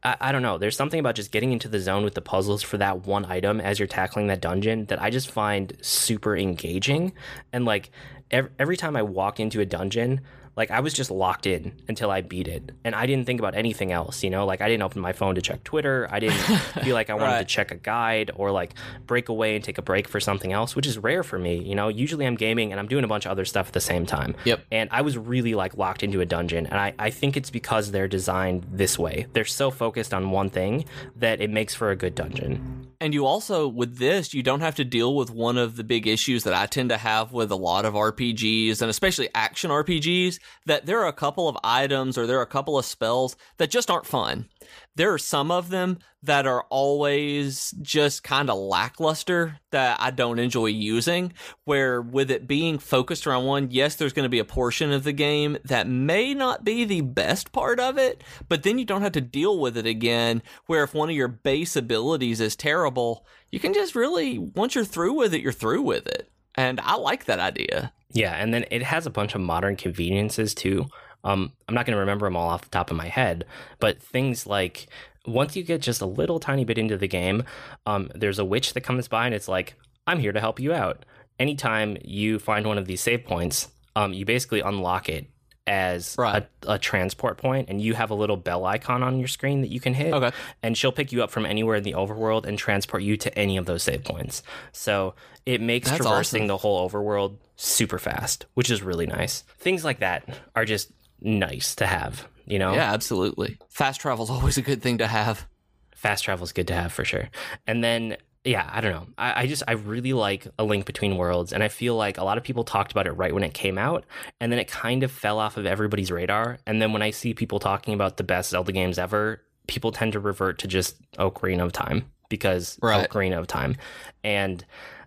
I, I don't know, there's something about just getting into the zone with the puzzles for that one item as you're tackling that dungeon that I just find super engaging. And like every, every time I walk into a dungeon, like I was just locked in until I beat it, and I didn't think about anything else. You know, like I didn't open my phone to check Twitter. I didn't feel like I wanted to check a guide or like break away and take a break for something else, which is rare for me. You know, usually I'm gaming and I'm doing a bunch of other stuff at the same time. Yep. And I was really like locked into a dungeon, and I I think it's because they're designed this way. They're so focused on one thing that it makes for a good dungeon. And you also, with this, you don't have to deal with one of the big issues that I tend to have with a lot of RPGs and especially action RPGs that there are a couple of items or there are a couple of spells that just aren't fun. There are some of them that are always just kind of lackluster that I don't enjoy using. Where with it being focused around one, yes, there's going to be a portion of the game that may not be the best part of it, but then you don't have to deal with it again. Where if one of your base abilities is terrible, you can just really, once you're through with it, you're through with it. And I like that idea. Yeah, and then it has a bunch of modern conveniences too. Um, I'm not going to remember them all off the top of my head, but things like once you get just a little tiny bit into the game, um, there's a witch that comes by and it's like, I'm here to help you out. Anytime you find one of these save points, um, you basically unlock it as Right. a, a transport point, and you have a little bell icon on your screen that you can hit. Okay. And she'll pick you up from anywhere in the overworld and transport you to any of those save points. So it makes That's traversing awesome. the whole overworld super fast, which is really nice. Things like that are just nice to have, you know? Yeah, absolutely. Fast travel's always a good thing to have. Fast travel is good to have for sure. And then, yeah, I don't know. I, I just, I really like A Link Between Worlds. And I feel like a lot of people talked about it right when it came out. And then it kind of fell off of everybody's radar. And then when I see people talking about the best Zelda games ever, people tend to revert to just Ocarina of Time because Right. Ocarina of Time. And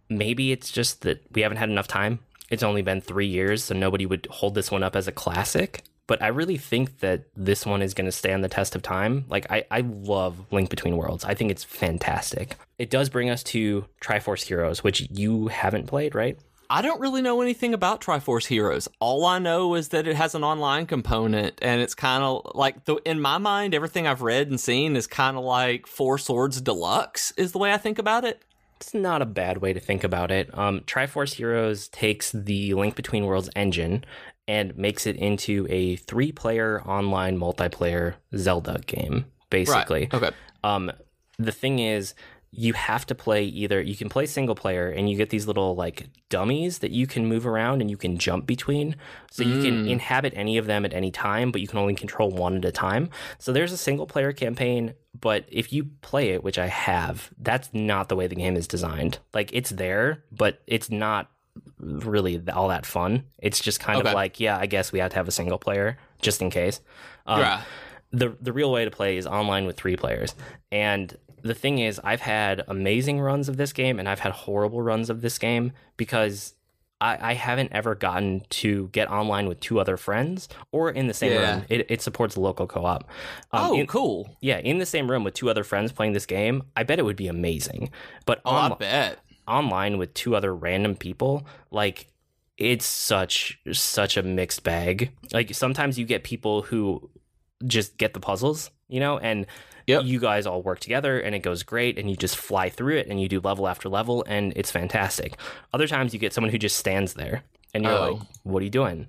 maybe it's just that we haven't had enough time. It's only been three years, so nobody would hold this one up as a classic. But I really think that this one is going to stand the test of time. Like, I, I love Link Between Worlds. I think it's fantastic. It does bring us to Triforce Heroes, which you haven't played, right? I don't really know anything about Triforce Heroes. All I know is that it has an online component, and it's kind of like the in my mind, everything I've read and seen is kind of like Four Swords Deluxe. Is the way I think about it. It's not a bad way to think about it. Um, Triforce Heroes takes the Link Between Worlds engine and makes it into a three player online multiplayer Zelda game, basically. Okay. Um, the thing is, you have to play either you can play single player and you get these little like dummies that you can move around and you can jump between. So you can inhabit any of them at any time, but you can only control one at a time. So there's a single player campaign, but if you play it, which I have, that's not the way the game is designed. Like it's there, but it's not really all that fun. It's just kind Okay. of like, yeah, I guess we have to have a single player just in case. Um, yeah. the the real way to play is online with three players. And the thing is, I've had amazing runs of this game and I've had horrible runs of this game because I, I haven't ever gotten to get online with two other friends or in the same Yeah. room. It, it supports local co op. Um, oh, in- cool. yeah, in the same room with two other friends playing this game, I bet it would be amazing. But Oh, on- I bet. Online with two other random people, like it's such such a mixed bag. Like sometimes you get people who just get the puzzles, you know, and Yep. you guys all work together and it goes great and you just fly through it and you do level after level and it's fantastic. Other times you get someone who just stands there and you're Oh. like, what are you doing?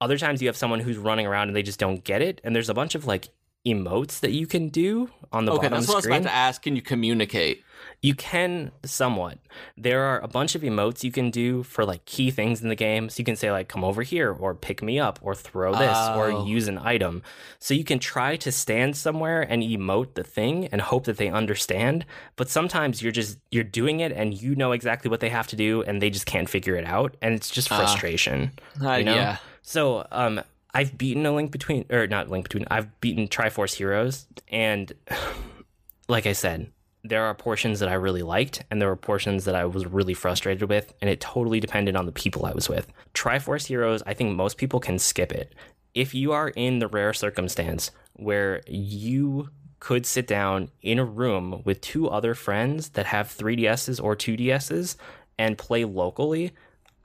Other times you have someone who's running around and they just don't get it and there's a bunch of like emotes that you can do on the okay, bottom that's what I was screen. about to ask. Can you communicate? You can somewhat. There are a bunch of emotes you can do for like key things in the game. So you can say like come over here or pick me up or throw this Oh. or use an item. So you can try to stand somewhere and emote the thing and hope that they understand, but sometimes you're just you're doing it and you know exactly what they have to do and they just can't figure it out and it's just Ah. frustration. Uh, You know? Yeah. So, um, I've beaten a link between, or not link between. I've beaten Triforce Heroes, and like I said, there are portions that I really liked, and there were portions that I was really frustrated with, and it totally depended on the people I was with. Triforce Heroes, I think most people can skip it. If you are in the rare circumstance where you could sit down in a room with two other friends that have 3DSs or 2DSs and play locally,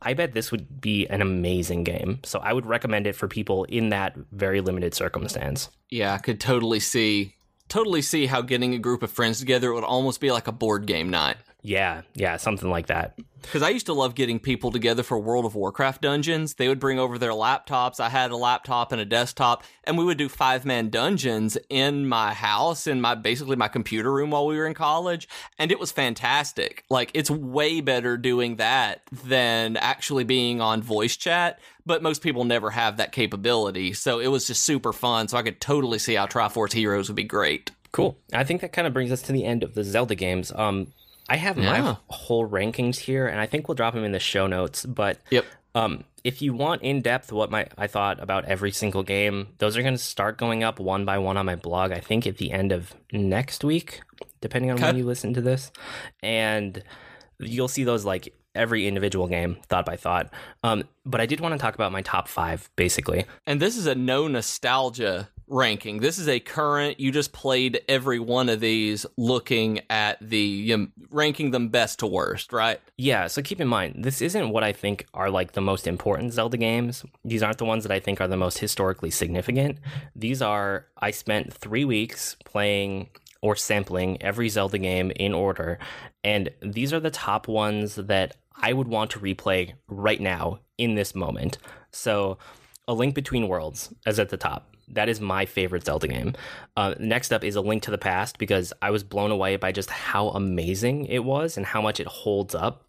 I bet this would be an amazing game. So I would recommend it for people in that very limited circumstance. Yeah, I could totally see totally see how getting a group of friends together would almost be like a board game night. Yeah, yeah, something like that. Because I used to love getting people together for World of Warcraft dungeons. They would bring over their laptops. I had a laptop and a desktop, and we would do five man dungeons in my house, in my basically my computer room while we were in college, and it was fantastic. Like it's way better doing that than actually being on voice chat. But most people never have that capability, so it was just super fun. So I could totally see how Triforce Heroes would be great. Cool. I think that kind of brings us to the end of the Zelda games. Um, I have Yeah. my whole rankings here, and I think we'll drop them in the show notes. But Yep. um, if you want in depth what my I thought about every single game, those are going to start going up one by one on my blog. I think at the end of next week, depending on when you listen to this, and you'll see those like every individual game thought by thought. Um, but I did want to talk about my top five basically. And this is a no nostalgia ranking. This is a current. You just played every one of these, looking at the um, ranking them best to worst, right? Yeah, so keep in mind, this isn't what I think are like the most important Zelda games. These aren't the ones that I think are the most historically significant. These are, I spent three weeks playing or sampling every Zelda game in order, and these are the top ones that I would want to replay right now in this moment. So, A Link Between Worlds is at the top. That is my favorite Zelda game. Uh, next up is A Link to the Past because I was blown away by just how amazing it was and how much it holds up.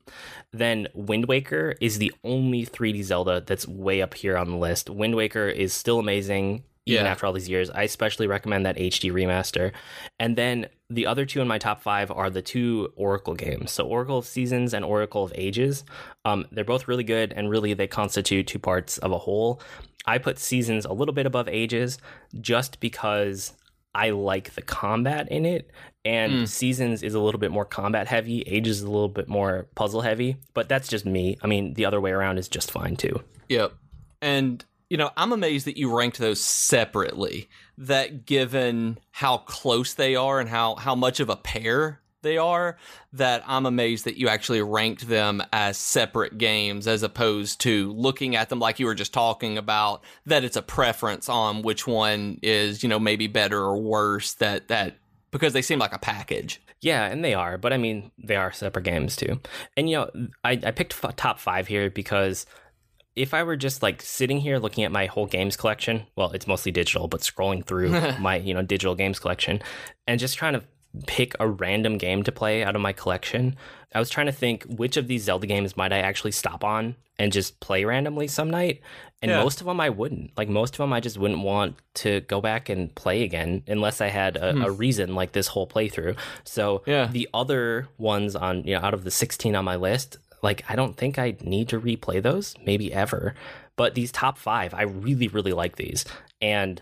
Then Wind Waker is the only 3D Zelda that's way up here on the list. Wind Waker is still amazing even Yeah. after all these years. I especially recommend that HD remaster. And then the other two in my top five are the two Oracle games. So Oracle of Seasons and Oracle of Ages. Um, they're both really good, and really they constitute two parts of a whole. I put Seasons a little bit above Ages just because I like the combat in it. And Mm. Seasons is a little bit more combat heavy, Ages is a little bit more puzzle heavy, but that's just me. I mean, the other way around is just fine too. Yep. And you know, I'm amazed that you ranked those separately. That given how close they are and how how much of a pair they are, that I'm amazed that you actually ranked them as separate games as opposed to looking at them like you were just talking about that it's a preference on which one is, you know, maybe better or worse that that because they seem like a package. Yeah, and they are, but I mean, they are separate games too. And you know, I, I picked f- top five here because if I were just like sitting here looking at my whole games collection, well, it's mostly digital, but scrolling through my you know digital games collection and just trying to pick a random game to play out of my collection, I was trying to think which of these Zelda games might I actually stop on and just play randomly some night. And Yeah. most of them I wouldn't. Like most of them I just wouldn't want to go back and play again unless I had a, a hmm. reason like this whole playthrough. So Yeah. the other ones on you know out of the 16 on my list, like I don't think I need to replay those, maybe ever. But these top 5, I really really like these and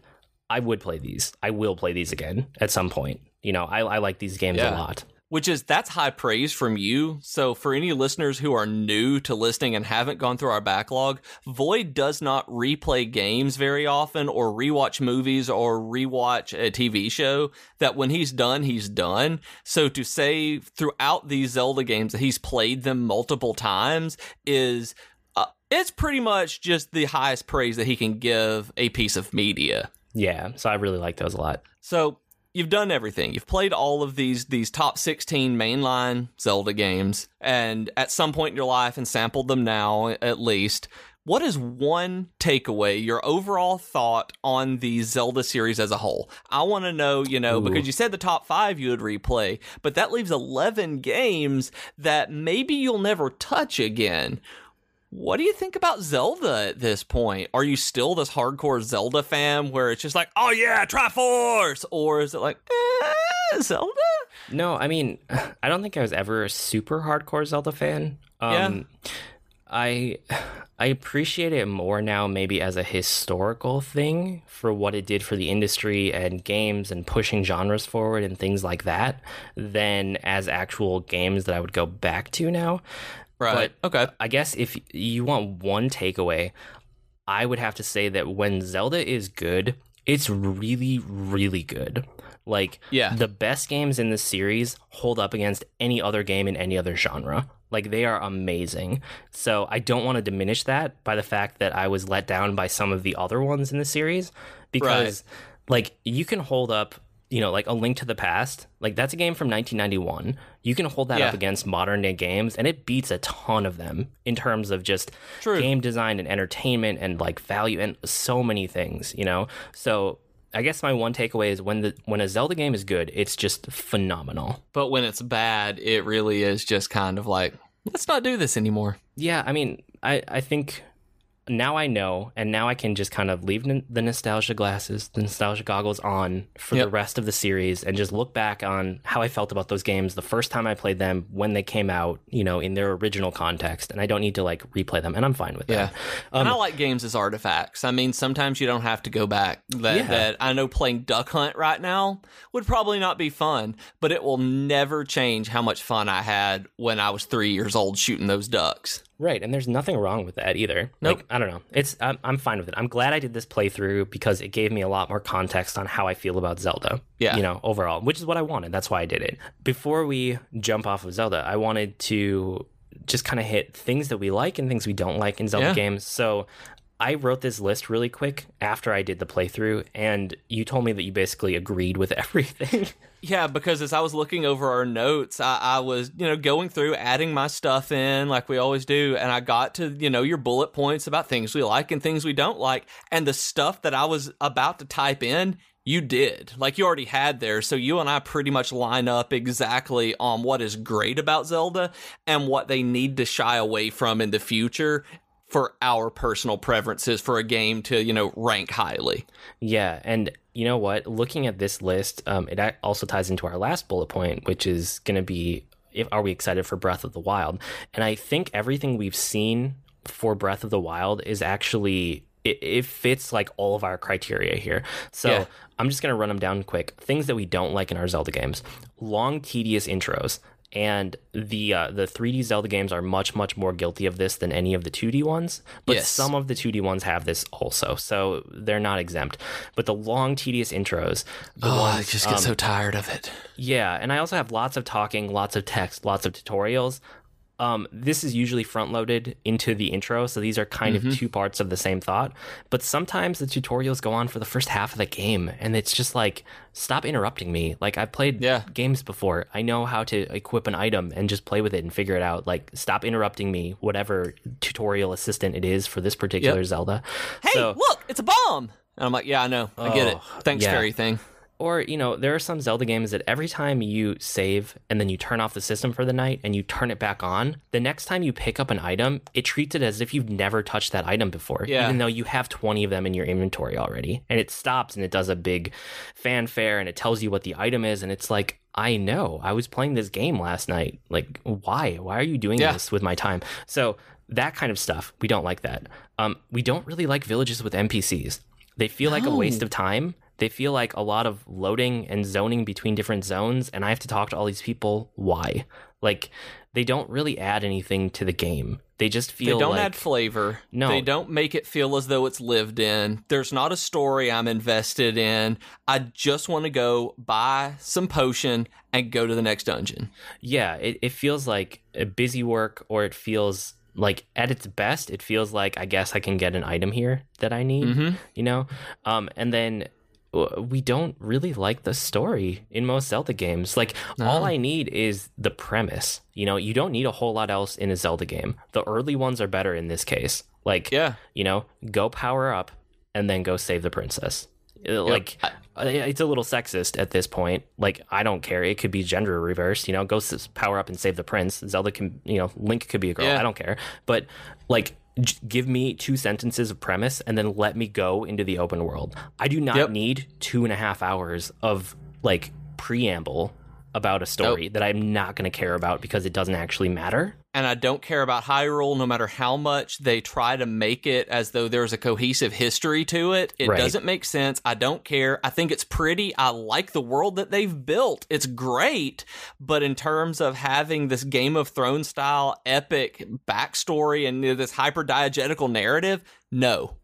I would play these. I will play these again at some point. You know, I, I like these games Yeah. a lot. Which is that's high praise from you. So for any listeners who are new to listening and haven't gone through our backlog, Void does not replay games very often or rewatch movies or rewatch a TV show that when he's done, he's done. So to say throughout these Zelda games that he's played them multiple times is uh, it's pretty much just the highest praise that he can give a piece of media. Yeah, so I really like those a lot. So you've done everything. You've played all of these these top 16 mainline Zelda games and at some point in your life and sampled them now at least. what is one takeaway, your overall thought on the Zelda series as a whole? I want to know, you know, Ooh. because you said the top five you would replay, but that leaves 11 games that maybe you'll never touch again. What do you think about Zelda at this point? Are you still this hardcore Zelda fan where it's just like, oh yeah, Triforce? Or is it like, eh, Zelda? No, I mean, I don't think I was ever a super hardcore Zelda fan. Um, I I appreciate it more now, maybe as a historical thing for what it did for the industry and games and pushing genres forward and things like that, than as actual games that I would go back to now. Right. okay. I guess if you want one takeaway, I would have to say that when Zelda is good, it's really, really good. Like, Yeah. the best games in this series hold up against any other game in any other genre. Like, they are amazing. So, I don't want to diminish that by the fact that I was let down by some of the other ones in the series because, like, you can hold up. You know, like a link to the past, like that's a game from 1991. You can hold that Yeah. up against modern day games, and it beats a ton of them in terms of just True. game design and entertainment and like value and so many things, you know? So I guess my one takeaway is when the when a Zelda game is good, it's just phenomenal. But when it's bad, it really is just kind of like, let's not do this anymore. Yeah, I mean, I I think now I know, and now I can just kind of leave n- the nostalgia glasses, the nostalgia goggles on for the rest of the series, and just look back on how I felt about those games the first time I played them when they came out, you know, in their original context, and I don't need to like replay them, and I'm fine with Yeah. that. and Um, I like games as artifacts. I mean, sometimes you don't have to go back. That, Yeah. that I know playing Duck Hunt right now would probably not be fun, but it will never change how much fun I had when I was three years old shooting those ducks. Right, and there's nothing wrong with that either. Nope. Like, I don't know. It's I'm, I'm fine with it. I'm glad I did this playthrough because it gave me a lot more context on how I feel about Zelda. Yeah. You know, overall, which is what I wanted. That's why I did it. Before we jump off of Zelda, I wanted to just kind of hit things that we like and things we don't like in Zelda Yeah. games. So I wrote this list really quick after I did the playthrough, and you told me that you basically agreed with everything. Yeah, because as I was looking over our notes, I, I was, you know, going through adding my stuff in like we always do. And I got to, you know, your bullet points about things we like and things we don't like. And the stuff that I was about to type in, you did. Like you already had there. So you and I pretty much line up exactly on what is great about Zelda and what they need to shy away from in the future for our personal preferences for a game to, you know, rank highly. Yeah, and you know what? Looking at this list, um, it also ties into our last bullet point, which is going to be: if, are we excited for Breath of the Wild? And I think everything we've seen for Breath of the Wild is actually it, it fits like all of our criteria here. So Yeah. I'm just going to run them down quick. Things that we don't like in our Zelda games: long, tedious intros. And the uh, the 3D Zelda games are much much more guilty of this than any of the 2D ones. But Yes. some of the 2D ones have this also, so they're not exempt. But the long, tedious intros, Oh, I just get um, so tired of it. yeah, and I also have lots of talking, lots of text, lots of tutorials. Um, this is usually front loaded into the intro, so these are kind Mm-hmm. of two parts of the same thought. But sometimes the tutorials go on for the first half of the game, and it's just like, stop interrupting me. Like, I've played Yeah. games before, I know how to equip an item and just play with it and figure it out. Like, stop interrupting me, whatever tutorial assistant it is for this particular Yep. Zelda. Hey, So- look, it's a bomb. And I'm like, yeah, I know. I get it. Oh, Thanks, yeah. fairy thing. Or, you know, there are some Zelda games that every time you save and then you turn off the system for the night and you turn it back on, the next time you pick up an item, it treats it as if you've never touched that item before, Yeah. even though you have 20 of them in your inventory already. And it stops and it does a big fanfare and it tells you what the item is. And it's like, I know, I was playing this game last night. Like, why? Why are you doing Yeah. this with my time? So, that kind of stuff, we don't like that. Um, we don't really like villages with NPCs. They feel like a waste of time. They feel like a lot of loading and zoning between different zones, and I have to talk to all these people. Why? Like, they don't really add anything to the game. They just feel They don't like add flavor. No. They don't make it feel as though it's lived in. There's not a story I'm invested in. I just want to go buy some potion and go to the next dungeon. yeah, it, it feels like a busy work, or it feels like at its best, it feels like I guess I can get an item here that I need. Mhm. You know, um, and then we don't really like the story in most Zelda games. Like all I need is the premise. You know, you don't need a whole lot else in a Zelda game. The early ones are better in this case. Like, Yeah. you know, go power up and then go save the princess. Uh, Like, uh, it's a little sexist at this point. Like, I don't care. It could be gender reversed. You know, go power up and save the prince. Zelda can, you know, Link could be a girl. Yeah. I don't care. But like, j- give me two sentences of premise and then let me go into the open world. I do not Yep. need two and a half hours of like preamble about a story that I'm not going to care about because it doesn't actually matter. And I don't care about Hyrule no matter how much they try to make it as though there's a cohesive history to it. It Right. doesn't make sense. I don't care. I think it's pretty. I like the world that they've built. It's great. But in terms of having this Game of Thrones style epic backstory and this hyper diegetical narrative, no.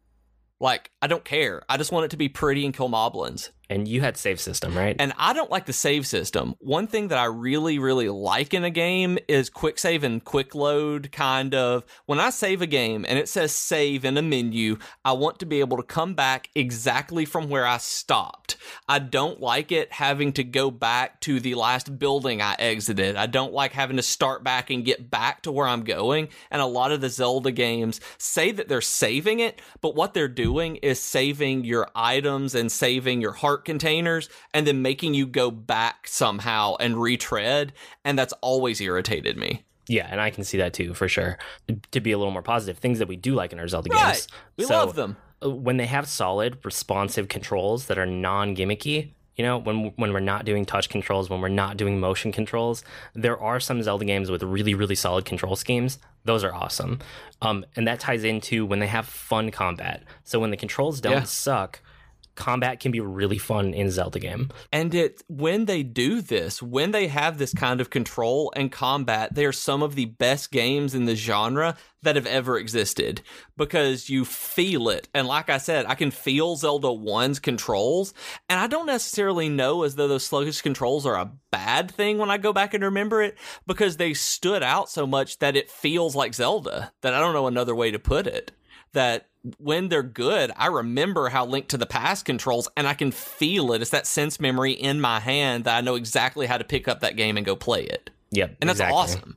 Like, I don't care. I just want it to be pretty and kill moblins. And you had save system, right? And I don't like the save system. One thing that I really, really like in a game is quick save and quick load kind of. When I save a game and it says save in a menu, I want to be able to come back exactly from where I stopped. I don't like it having to go back to the last building I exited. I don't like having to start back and get back to where I'm going. And a lot of the Zelda games say that they're saving it, but what they're doing is saving your items and saving your heart containers and then making you go back somehow and retread. And that's always irritated me. yeah, and I can see that too for sure. To be a little more positive, things that we do like in our Zelda Right. games. We So, love them. uh, when they have solid, responsive controls that are non-gimmicky. You know, when when we're not doing touch controls, when we're not doing motion controls, there are some Zelda games with really really solid control schemes. Those are awesome, um, and that ties into when they have fun combat. So when the controls don't Yeah. suck, combat can be really fun in Zelda game. And it when they do this, when they have this kind of control and combat, they are some of the best games in the genre that have ever existed because you feel it. And like I said, I can feel Zelda 1's controls, and I don't necessarily know as though those sluggish controls are a bad thing when I go back and remember it because they stood out so much that it feels like Zelda. That I don't know another way to put it. That when they're good, I remember how Link to the Past controls and I can feel it. It's that sense memory in my hand that I know exactly how to pick up that game and go play it. Yep, And that's exactly. awesome.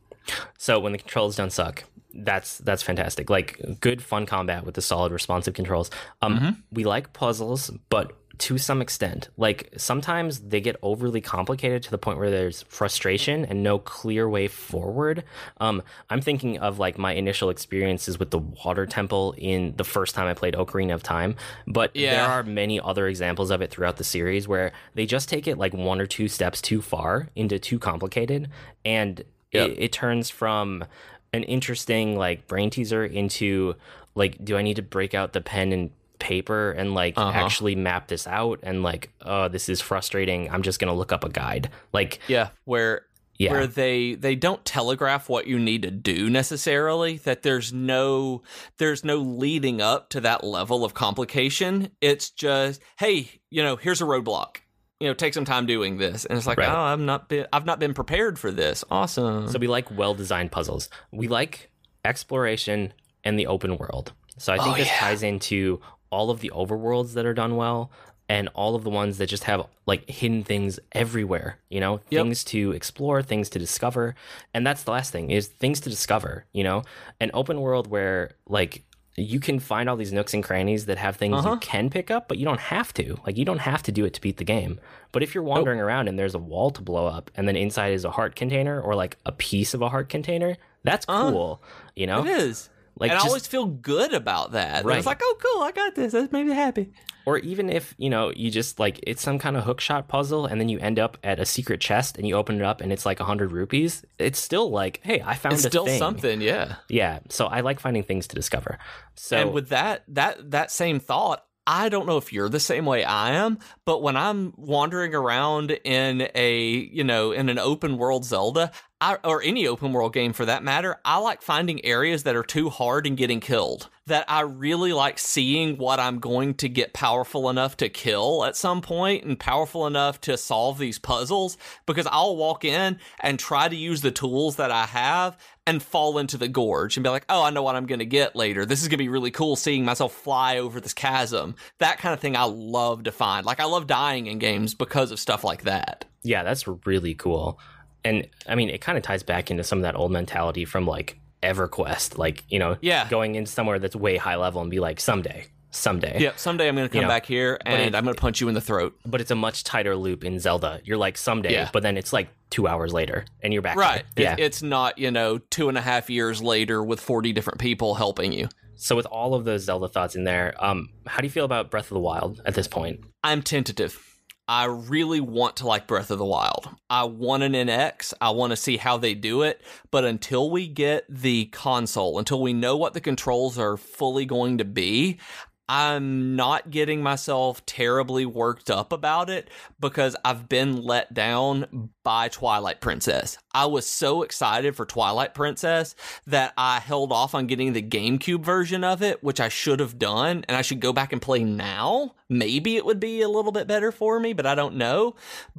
So when the controls don't suck, that's that's fantastic. Like good fun combat with the solid responsive controls. Um Mm-hmm. we like puzzles, but to some extent. Like sometimes they get overly complicated to the point where there's frustration and no clear way forward. Um I'm thinking of like my initial experiences with the water temple in the first time I played Ocarina of Time, but there are many other examples of it throughout the series where they just take it like one or two steps too far into too complicated and Yep. it, it turns from an interesting like brain teaser into like do i need to break out the pen and paper and like Uh-huh. actually map this out and like oh this is frustrating i'm just gonna look up a guide like Yeah, where Yeah. where they they don't telegraph what you need to do necessarily that there's no there's no leading up to that level of complication. It's just, hey, you know, here's a roadblock. You know, take some time doing this. And it's like, Right. "Oh, I'm not been I've not been prepared for this." Awesome. so we like well designed puzzles we like exploration and the open world so i think Oh, this yeah. ties into all of the overworlds that are done well and all of the ones that just have like hidden things everywhere you know Yep. things to explore things to discover and that's the last thing is things to discover you know an open world where like you can find all these nooks and crannies that have things Uh-huh. you can pick up but you don't have to like you don't have to do it to beat the game but if you're wandering around and there's a wall to blow up and then inside is a heart container or like a piece of a heart container that's Uh-huh. cool you know it is. Like and just- I always feel good about that. Right. It's like, oh, cool, I got this. That made me happy. or even if you know you just like it's some kind of hook shot puzzle and then you end up at a secret chest and you open it up and it's like 100 rupees it's still like hey i found It's still thing. something, yeah. yeah so i like finding things to discover so and with that that that same thought i don't know if you're the same way i am but when i'm wandering around in a you know in an open world zelda I, or any open world game for that matter i like finding areas that are too hard and getting killed that i really like seeing what i'm going to get powerful enough to kill at some point and powerful enough to solve these puzzles because i'll walk in and try to use the tools that i have and fall into the gorge and be like, oh, I know what I'm going to get later. This is going to be really cool seeing myself fly over this chasm. That kind of thing I love to find. Like, I love dying in games because of stuff like that. yeah that's really cool and i mean it kind of ties back into some of that old mentality from like EverQuest, like you know, Yeah. going in somewhere that's way high level and be like someday, someday. Yep. Someday I'm going to come know, back here and it- I'm going to punch you in the throat. But it's a much tighter loop in Zelda. You're like someday, Yeah. but then it's like two hours later, and you're back. Right. It- Yeah. it's not, you know, two and a half years later with 40 different people helping you. so with all of those Zelda thoughts in there, um, how do you feel about Breath of the Wild at this point? I'm tentative. I really want to like Breath of the Wild. I want an NX. I want to see how they do it. But until we get the console, until we know what the controls are fully going to be, I'm not getting myself terribly worked up about it because I've been let down by Twilight Princess. I was so excited for Twilight Princess that I held off on getting the GameCube version of it, which I should have done, and I should go back and play now. Maybe it would be a little bit better for me, but I don't know.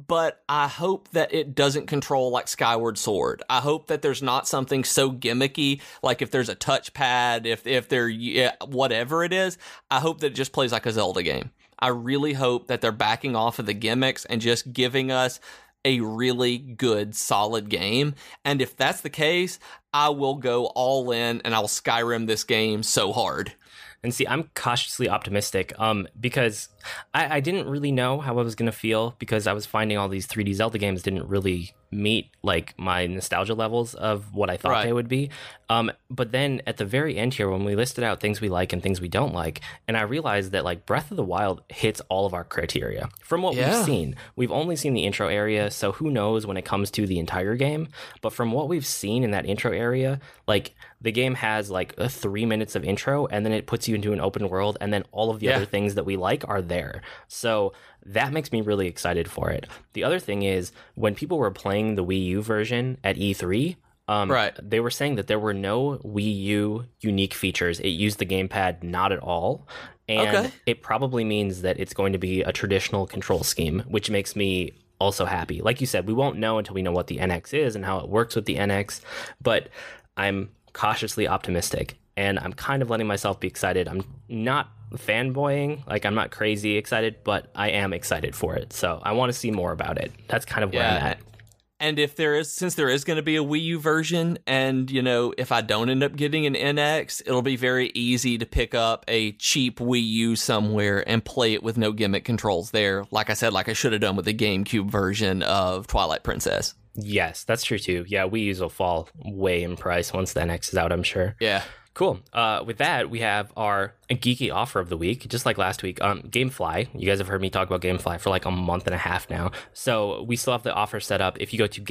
But I hope that it doesn't control like Skyward Sword. I hope that there's not something so gimmicky, like if there's a touchpad, if if there yeah, whatever it is. I hope that it just plays like a Zelda game. I really hope that they're backing off of the gimmicks and just giving us a really good, solid game. And if that's the case, I will go all in and I'll Skyrim this game so hard. And see, I'm cautiously optimistic um, because I, I didn't really know how I was going to feel because I was finding all these 3D Zelda games didn't really meet like my nostalgia levels of what I thought Right. they would be. Um, but then at the very end here, when we listed out things we like and things we don't like, and I realized that like Breath of the Wild hits all of our criteria from what Yeah. we've seen. We've only seen the intro area, so who knows when it comes to the entire game. But from what we've seen in that intro area, like the game has like a three minutes of intro, and then it puts you into an open world, and then all of the Yeah. other things that we like are there. So that makes me really excited for it. The other thing is when people were playing the Wii U version at E3. Um, Right. They were saying that there were no Wii U unique features. It used the gamepad not at all. And Okay. it probably means that it's going to be a traditional control scheme, which makes me also happy. Like you said, we won't know until we know what the NX is and how it works with the NX, but I'm cautiously optimistic and I'm kind of letting myself be excited. I'm not fanboying, like I'm not crazy excited, but I am excited for it. So I want to see more about it. That's kind of where I'm at. And if there is, since there is going to be a Wii U version, and you know, if I don't end up getting an NX, it'll be very easy to pick up a cheap Wii U somewhere and play it with no gimmick controls there. Like I said, like I should have done with the GameCube version of Twilight Princess. Yes, that's true too. Yeah, Wii U's will fall way in price once the NX is out, I'm sure. Yeah. Cool. Uh, with that, we have our geeky offer of the week, just like last week. Um, GameFly. You guys have heard me talk about GameFly for like a month and a half now. So we still have the offer set up. If you go to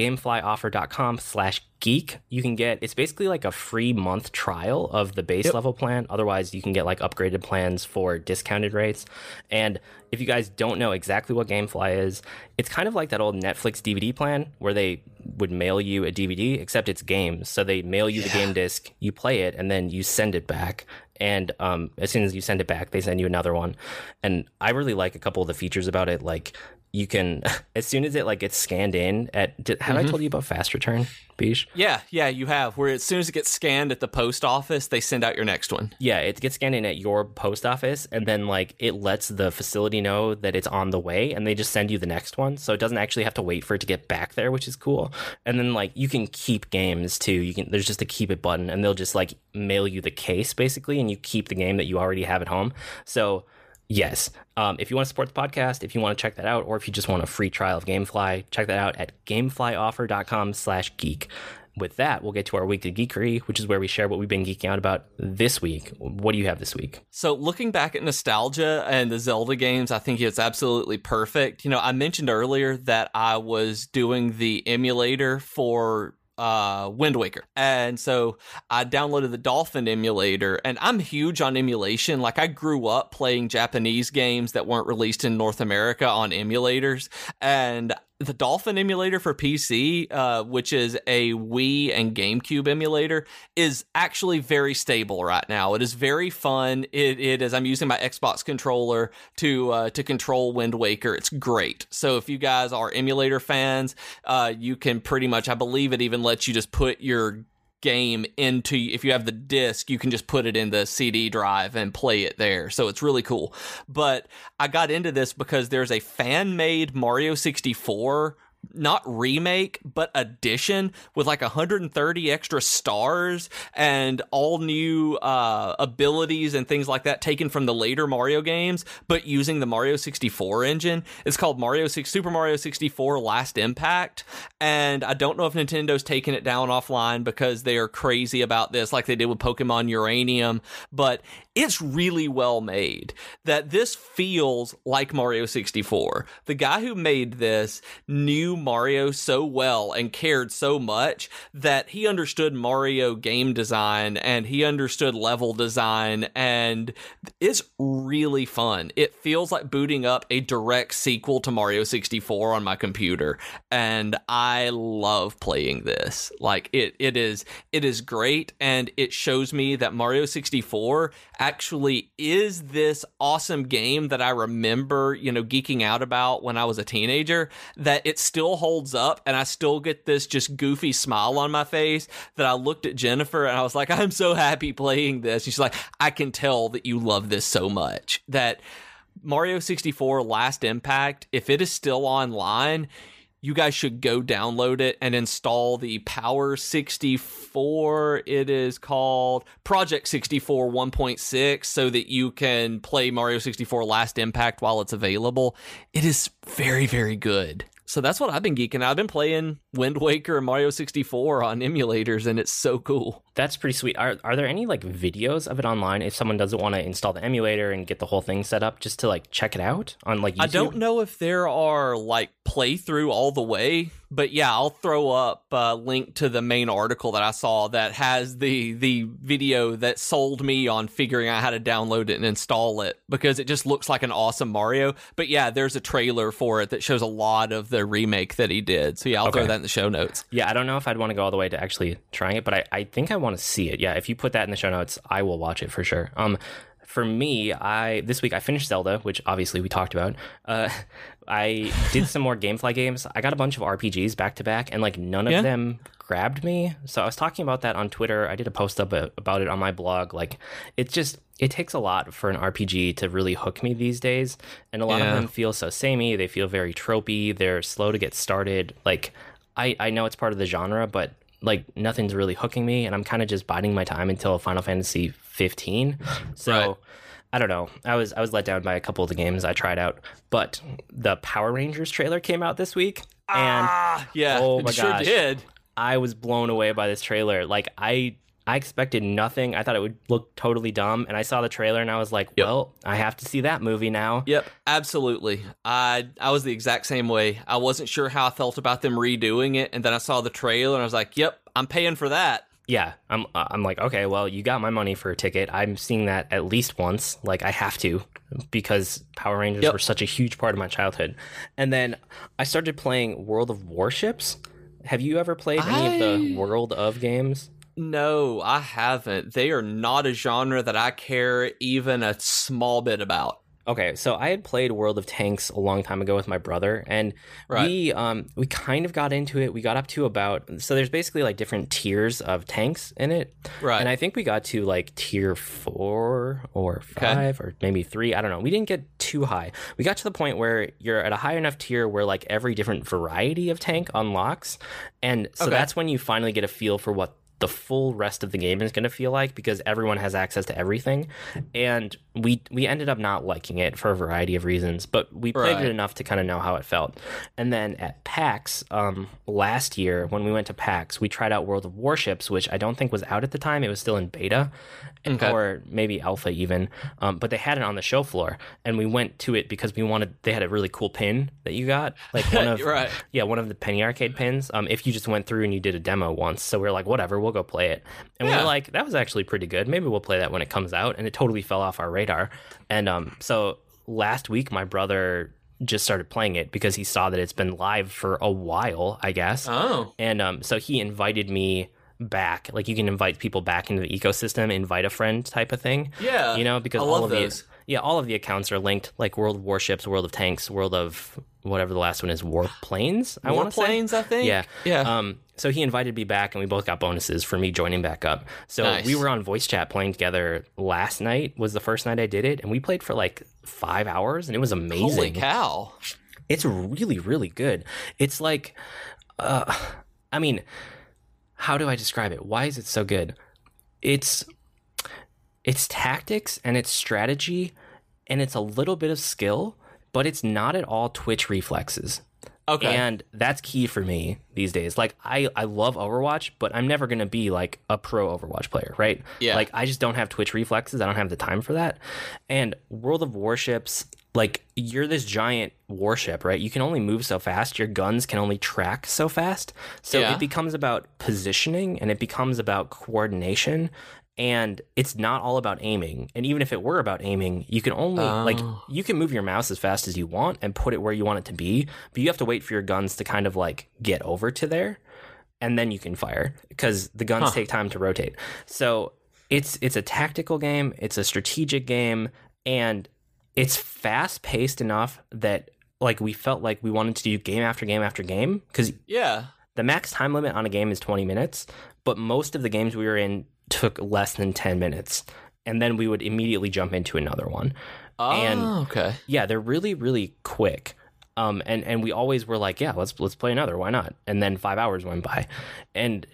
GameFlyOffer.com/slash geek, you can get. It's basically like a free month trial of the base Yep. level plan. Otherwise, you can get like upgraded plans for discounted rates. And if you guys don't know exactly what GameFly is, it's kind of like that old Netflix DVD plan where they would mail you a DVD, except it's games. So they mail you the game disc, you play it, and then you send it back. And um, as soon as you send it back, they send you another one. And I really like a couple of the features about it. Like you can, as soon as it like gets scanned in at, did, have I mm-hmm. told you about fast return, Bish? Yeah, yeah, you have. Where as soon as it gets scanned at the post office, they send out your next one. Yeah, it gets scanned in at your post office, and then like it lets the facility know that it's on the way, and they just send you the next one. So it doesn't actually have to wait for it to get back there, which is cool. And then like you can keep games too. You can there's just a keep it button, and they'll just like mail you the case basically, and you keep the game that you already have at home. So yes, um, if you want to support the podcast, if you want to check that out, or if you just want a free trial of GameFly, check that out at gameflyoffer.com slash geek. With that, we'll get to our weekly geekery, which is where we share what we've been geeking out about this week. What do you have this week? So looking back at nostalgia and the Zelda games, I think it's absolutely perfect. You know, I mentioned earlier that I was doing the emulator for uh Wind Waker. And so I downloaded the Dolphin emulator and I'm huge on emulation. Like I grew up playing Japanese games that weren't released in North America on emulators and the Dolphin emulator for PC, uh, which is a Wii and GameCube emulator, is actually very stable right now. It is very fun. It, it is. I'm using my Xbox controller to uh, to control Wind Waker. It's great. So if you guys are emulator fans, uh, you can pretty much. I believe it even lets you just put your game into if you have the disc you can just put it in the CD drive and play it there. So it's really cool. But I got into this because there's a fan made Mario 64 not remake, but addition with like 130 extra stars and all new uh, abilities and things like that taken from the later Mario games, but using the Mario 64 engine. It's called Mario 6 Super Mario 64 Last Impact, and I don't know if Nintendo's taken it down offline because they are crazy about this, like they did with Pokemon Uranium, but it's really well made. That this feels like Mario 64. The guy who made this knew Mario so well and cared so much that he understood Mario game design and he understood level design and it's really fun. It feels like booting up a direct sequel to Mario 64 on my computer and I love playing this. Like it it is it is great and it shows me that Mario 64 actually is this awesome game that I remember, you know, geeking out about when I was a teenager that it still holds up and I still get this just goofy smile on my face that I looked at Jennifer and I was like, I'm so happy playing this. And she's like, I can tell that you love this so much that Mario 64 Last Impact, if it is still online, you guys should go download it and install the Power 64. It is called Project 64 1.6 so that you can play Mario 64 Last Impact while it's available. It is very, very good. So that's what I've been geeking. I've been playing Wind Waker and Mario 64 on emulators, and it's so cool. That's pretty sweet. Are are there any like videos of it online if someone doesn't want to install the emulator and get the whole thing set up just to like check it out on like YouTube? I don't know if there are like playthrough all the way, but yeah, I'll throw up a link to the main article that I saw that has the the video that sold me on figuring out how to download it and install it because it just looks like an awesome Mario. But yeah, there's a trailer for it that shows a lot of the remake that he did. So yeah, I'll throw that in the show notes. Yeah, I don't know if I'd want to go all the way to actually trying it, but I, I think I want to see it. Yeah, if you put that in the show notes, I will watch it for sure. Um, for me, I this week I finished Zelda, which obviously we talked about. Uh, I did some more GameFly games. I got a bunch of RPGs back to back, and like none of Yeah. them grabbed me. So I was talking about that on Twitter. I did a post up about it on my blog. Like, it's just it takes a lot for an RPG to really hook me these days, and a lot Yeah. of them feel so samey. They feel very tropey. They're slow to get started. Like, I I know it's part of the genre, but like nothing's really hooking me, and I'm kind of just biding my time until Final Fantasy 15. So. Right. I don't know. I was I was let down by a couple of the games I tried out, but the Power Rangers trailer came out this week, and Ah, yeah, Oh it my sure gosh. did. I was blown away by this trailer. Like I I expected nothing. I thought it would look totally dumb, and I saw the trailer and I was like, Yep. well, I have to see that movie now. Yep, absolutely. I I was the exact same way. I wasn't sure how I felt about them redoing it, and then I saw the trailer and I was like, "Yep, I'm paying for that." yeah i'm uh, i'm like okay well you got my money for a ticket i'm seeing that at least once like i have to because power rangers Yep. were such a huge part of my childhood and then i started playing world of warships have you ever played any of the world of games No, I haven't. They are not a genre that I care even a small bit about. Okay, so I had played World of Tanks a long time ago with my brother, and Right. we um we kind of got into it. We got up to about so there's basically like different tiers of tanks in it, Right. and I think we got to like tier four or five or maybe three. I don't know. We didn't get too high. We got to the point where you're at a high enough tier where like every different variety of tank unlocks, and so Okay. that's when you finally get a feel for what the full rest of the game is going to feel like because everyone has access to everything. And we we ended up not liking it for a variety of reasons but we played Right. it enough to kind of know how it felt and then at pax um last year when we went to pax we tried out world of warships which i don't think was out at the time it was still in beta Okay. or maybe alpha even um, but they had it on the show floor and we went to it because we wanted they had a really cool pin that you got like one of Right. yeah, one of the Penny Arcade pins. Um, if you just went through and you did a demo once, so we are like, whatever, we'll go play it. And we Yeah. were like, that was actually pretty good. Maybe we'll play that when it comes out. And it totally fell off our radar. And um, so last week, my brother just started playing it because he saw that it's been live for a while, I guess. oh, And um, so he invited me back. Like you can invite people back into the ecosystem, invite a friend type of thing. yeah. You know, because all of those. the yeah, all of the accounts are linked, like World of Warships, World of Tanks, World of whatever the last one is, Warplanes. I want to say. Warplanes, I think. Yeah, yeah. Um, so he invited me back, and we both got bonuses for me joining back up. So Nice. we were on voice chat playing together last night. Was the first night I did it, and we played for like five hours, and it was amazing. Holy cow! It's really, really good. It's like, uh, I mean, how do I describe it? Why is it so good? It's it's tactics and it's strategy and it's a little bit of skill, but it's not at all twitch reflexes. Okay. And that's key for me these days. Like I, I love Overwatch, but I'm never gonna be like a pro Overwatch player, right? Yeah. Like I just don't have Twitch reflexes. I don't have the time for that. And World of Warships, like you're this giant warship, right? You can only move so fast. Your guns can only track so fast. So Yeah. it becomes about positioning and it becomes about coordination. And it's not all about aiming. And even if it were about aiming, you can only like Oh. you can move your mouse as fast as you want and put it where you want it to be, but you have to wait for your guns to kind of like get over to there and then you can fire because the guns Huh. take time to rotate. So it's it's a tactical game, it's a strategic game, and it's fast paced enough that like we felt like we wanted to do game after game after game because yeah. the max time limit on a game is 20 minutes, but most of the games we were in took less than 10 minutes. And then we would immediately jump into another one. Oh, And- okay. Yeah, they're really, really quick. Um, and, and we always were like, yeah, let's let's play another. Why not? And then five hours went by. And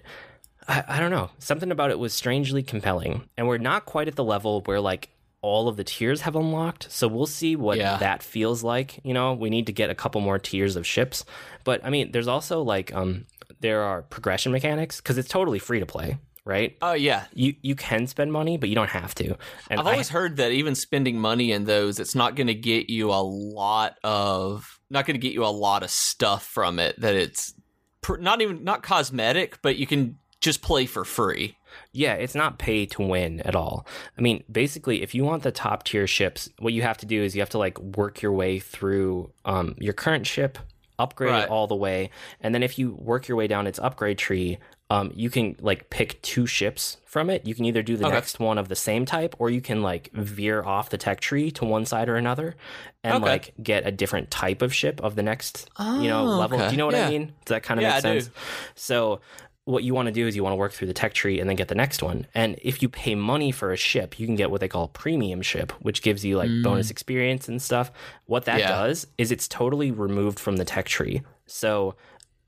I, I don't know. Something about it was strangely compelling. And we're not quite at the level where like all of the tiers have unlocked. So we'll see what Yeah. that feels like. You know, we need to get a couple more tiers of ships. But I mean, there's also like um there are progression mechanics because it's totally free to play, right? Oh, yeah. You you can spend money, but you don't have to. And I've I- always heard that even spending money in those, it's not going to get you a lot of, not going to get you a lot of stuff from it. That it's pr- not even not cosmetic, but you can just play for free. Yeah, it's not pay to win at all. I mean, basically, if you want the top tier ships, what you have to do is you have to like work your way through um, your current ship, upgrade Right. it all the way, and then if you work your way down its upgrade tree, um, you can like pick two ships from it. You can either do the Okay. next one of the same type, or you can like veer off the tech tree to one side or another, and Okay. like get a different type of ship of the next you know Oh, level. okay. Do you know what Yeah. I mean? Does that kind of Yeah, make sense? So what you want to do is you want to work through the tech tree and then get the next one. And if you pay money for a ship, you can get what they call premium ship, which gives you like bonus experience and stuff. What that Mm. Yeah. does is it's totally removed from the tech tree. So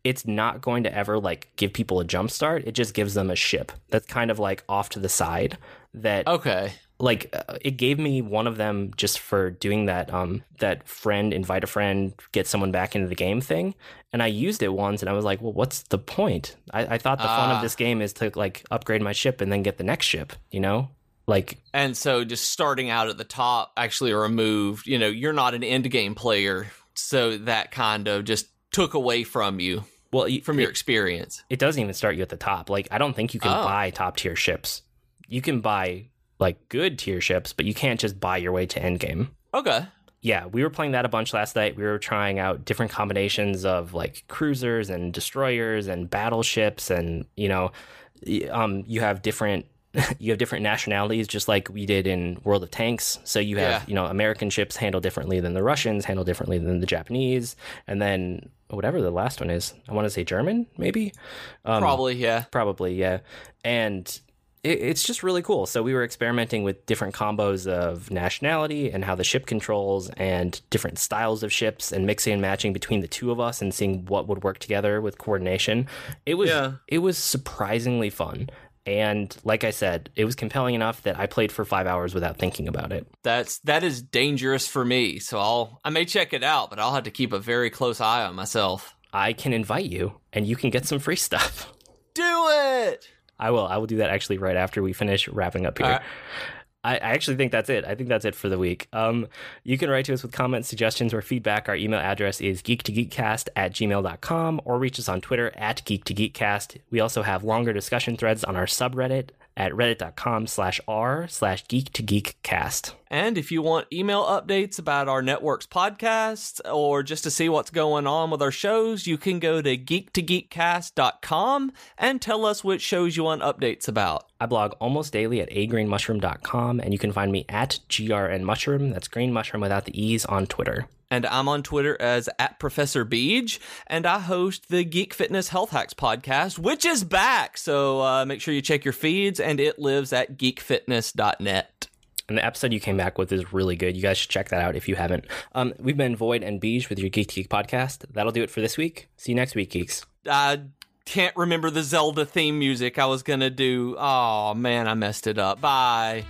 it's not going to ever like give people a jump start. It just gives them a ship that's kind of like off to the side that Okay. like uh, it gave me one of them just for doing that um that friend invite a friend get someone back into the game thing and i used it once and i was like well what's the point i, I thought the fun Ah. of this game is to like upgrade my ship and then get the next ship you know like And so just starting out at the top actually removed, you know, you're not an end game player. So that kind of just took away from you, well you- from it, your experience. it doesn't even start you at the top like i don't think you can Oh. buy top tier ships you can buy like good tier ships but you can't just buy your way to end game Okay. yeah, we were playing that a bunch last night. We were trying out different combinations of like cruisers and destroyers and battleships, and you know, um, you have different. You have different nationalities, just like we did in World of Tanks. So you have, Yeah. you know, American ships handle differently than the Russians, handle differently than the Japanese, and then whatever the last one is. I want to say German, maybe. Um, Probably, yeah. Probably, yeah. And it, it's just really cool. So we were experimenting with different combos of nationality and how the ship controls and different styles of ships and mixing and matching between the two of us and seeing what would work together with coordination. It was Yeah. it was surprisingly fun. And like I said, it was compelling enough that I played for five hours without thinking about it. That's that is dangerous for me. So I'll I may check it out, but I'll have to keep a very close eye on myself. I can invite you and you can get some free stuff. Do it. I will. I will do that actually right after we finish wrapping up here. Right. I, actually think that's it. I think that's it for the week. Um, you can write to us with comments, suggestions, or feedback. Our email address is geek2geekcast at gmail.com or reach us on Twitter at geek2geekcast. We also have longer discussion threads on our subreddit at reddit.com slash r slash geek2geekcast. And if you want email updates about our network's podcasts or just to see what's going on with our shows, you can go to geek2geekcast.com and tell us which shows you want updates about. I blog almost daily at agreenmushroom.com and you can find me at grnmushroom. That's green mushroom without the e's on Twitter. And I'm on Twitter as at Professor Beej, and I host the Geek Fitness Health Hacks podcast, which is back. So uh, make sure you check your feeds, and it lives at geekfitness.net. And the episode you came back with is really good. You guys should check that out if you haven't. Um, we've been Void and Beej with your Geek Geek podcast. That'll do it for this week. See you next week, geeks. I can't remember the Zelda theme music I was gonna do. Oh man, I messed it up. Bye.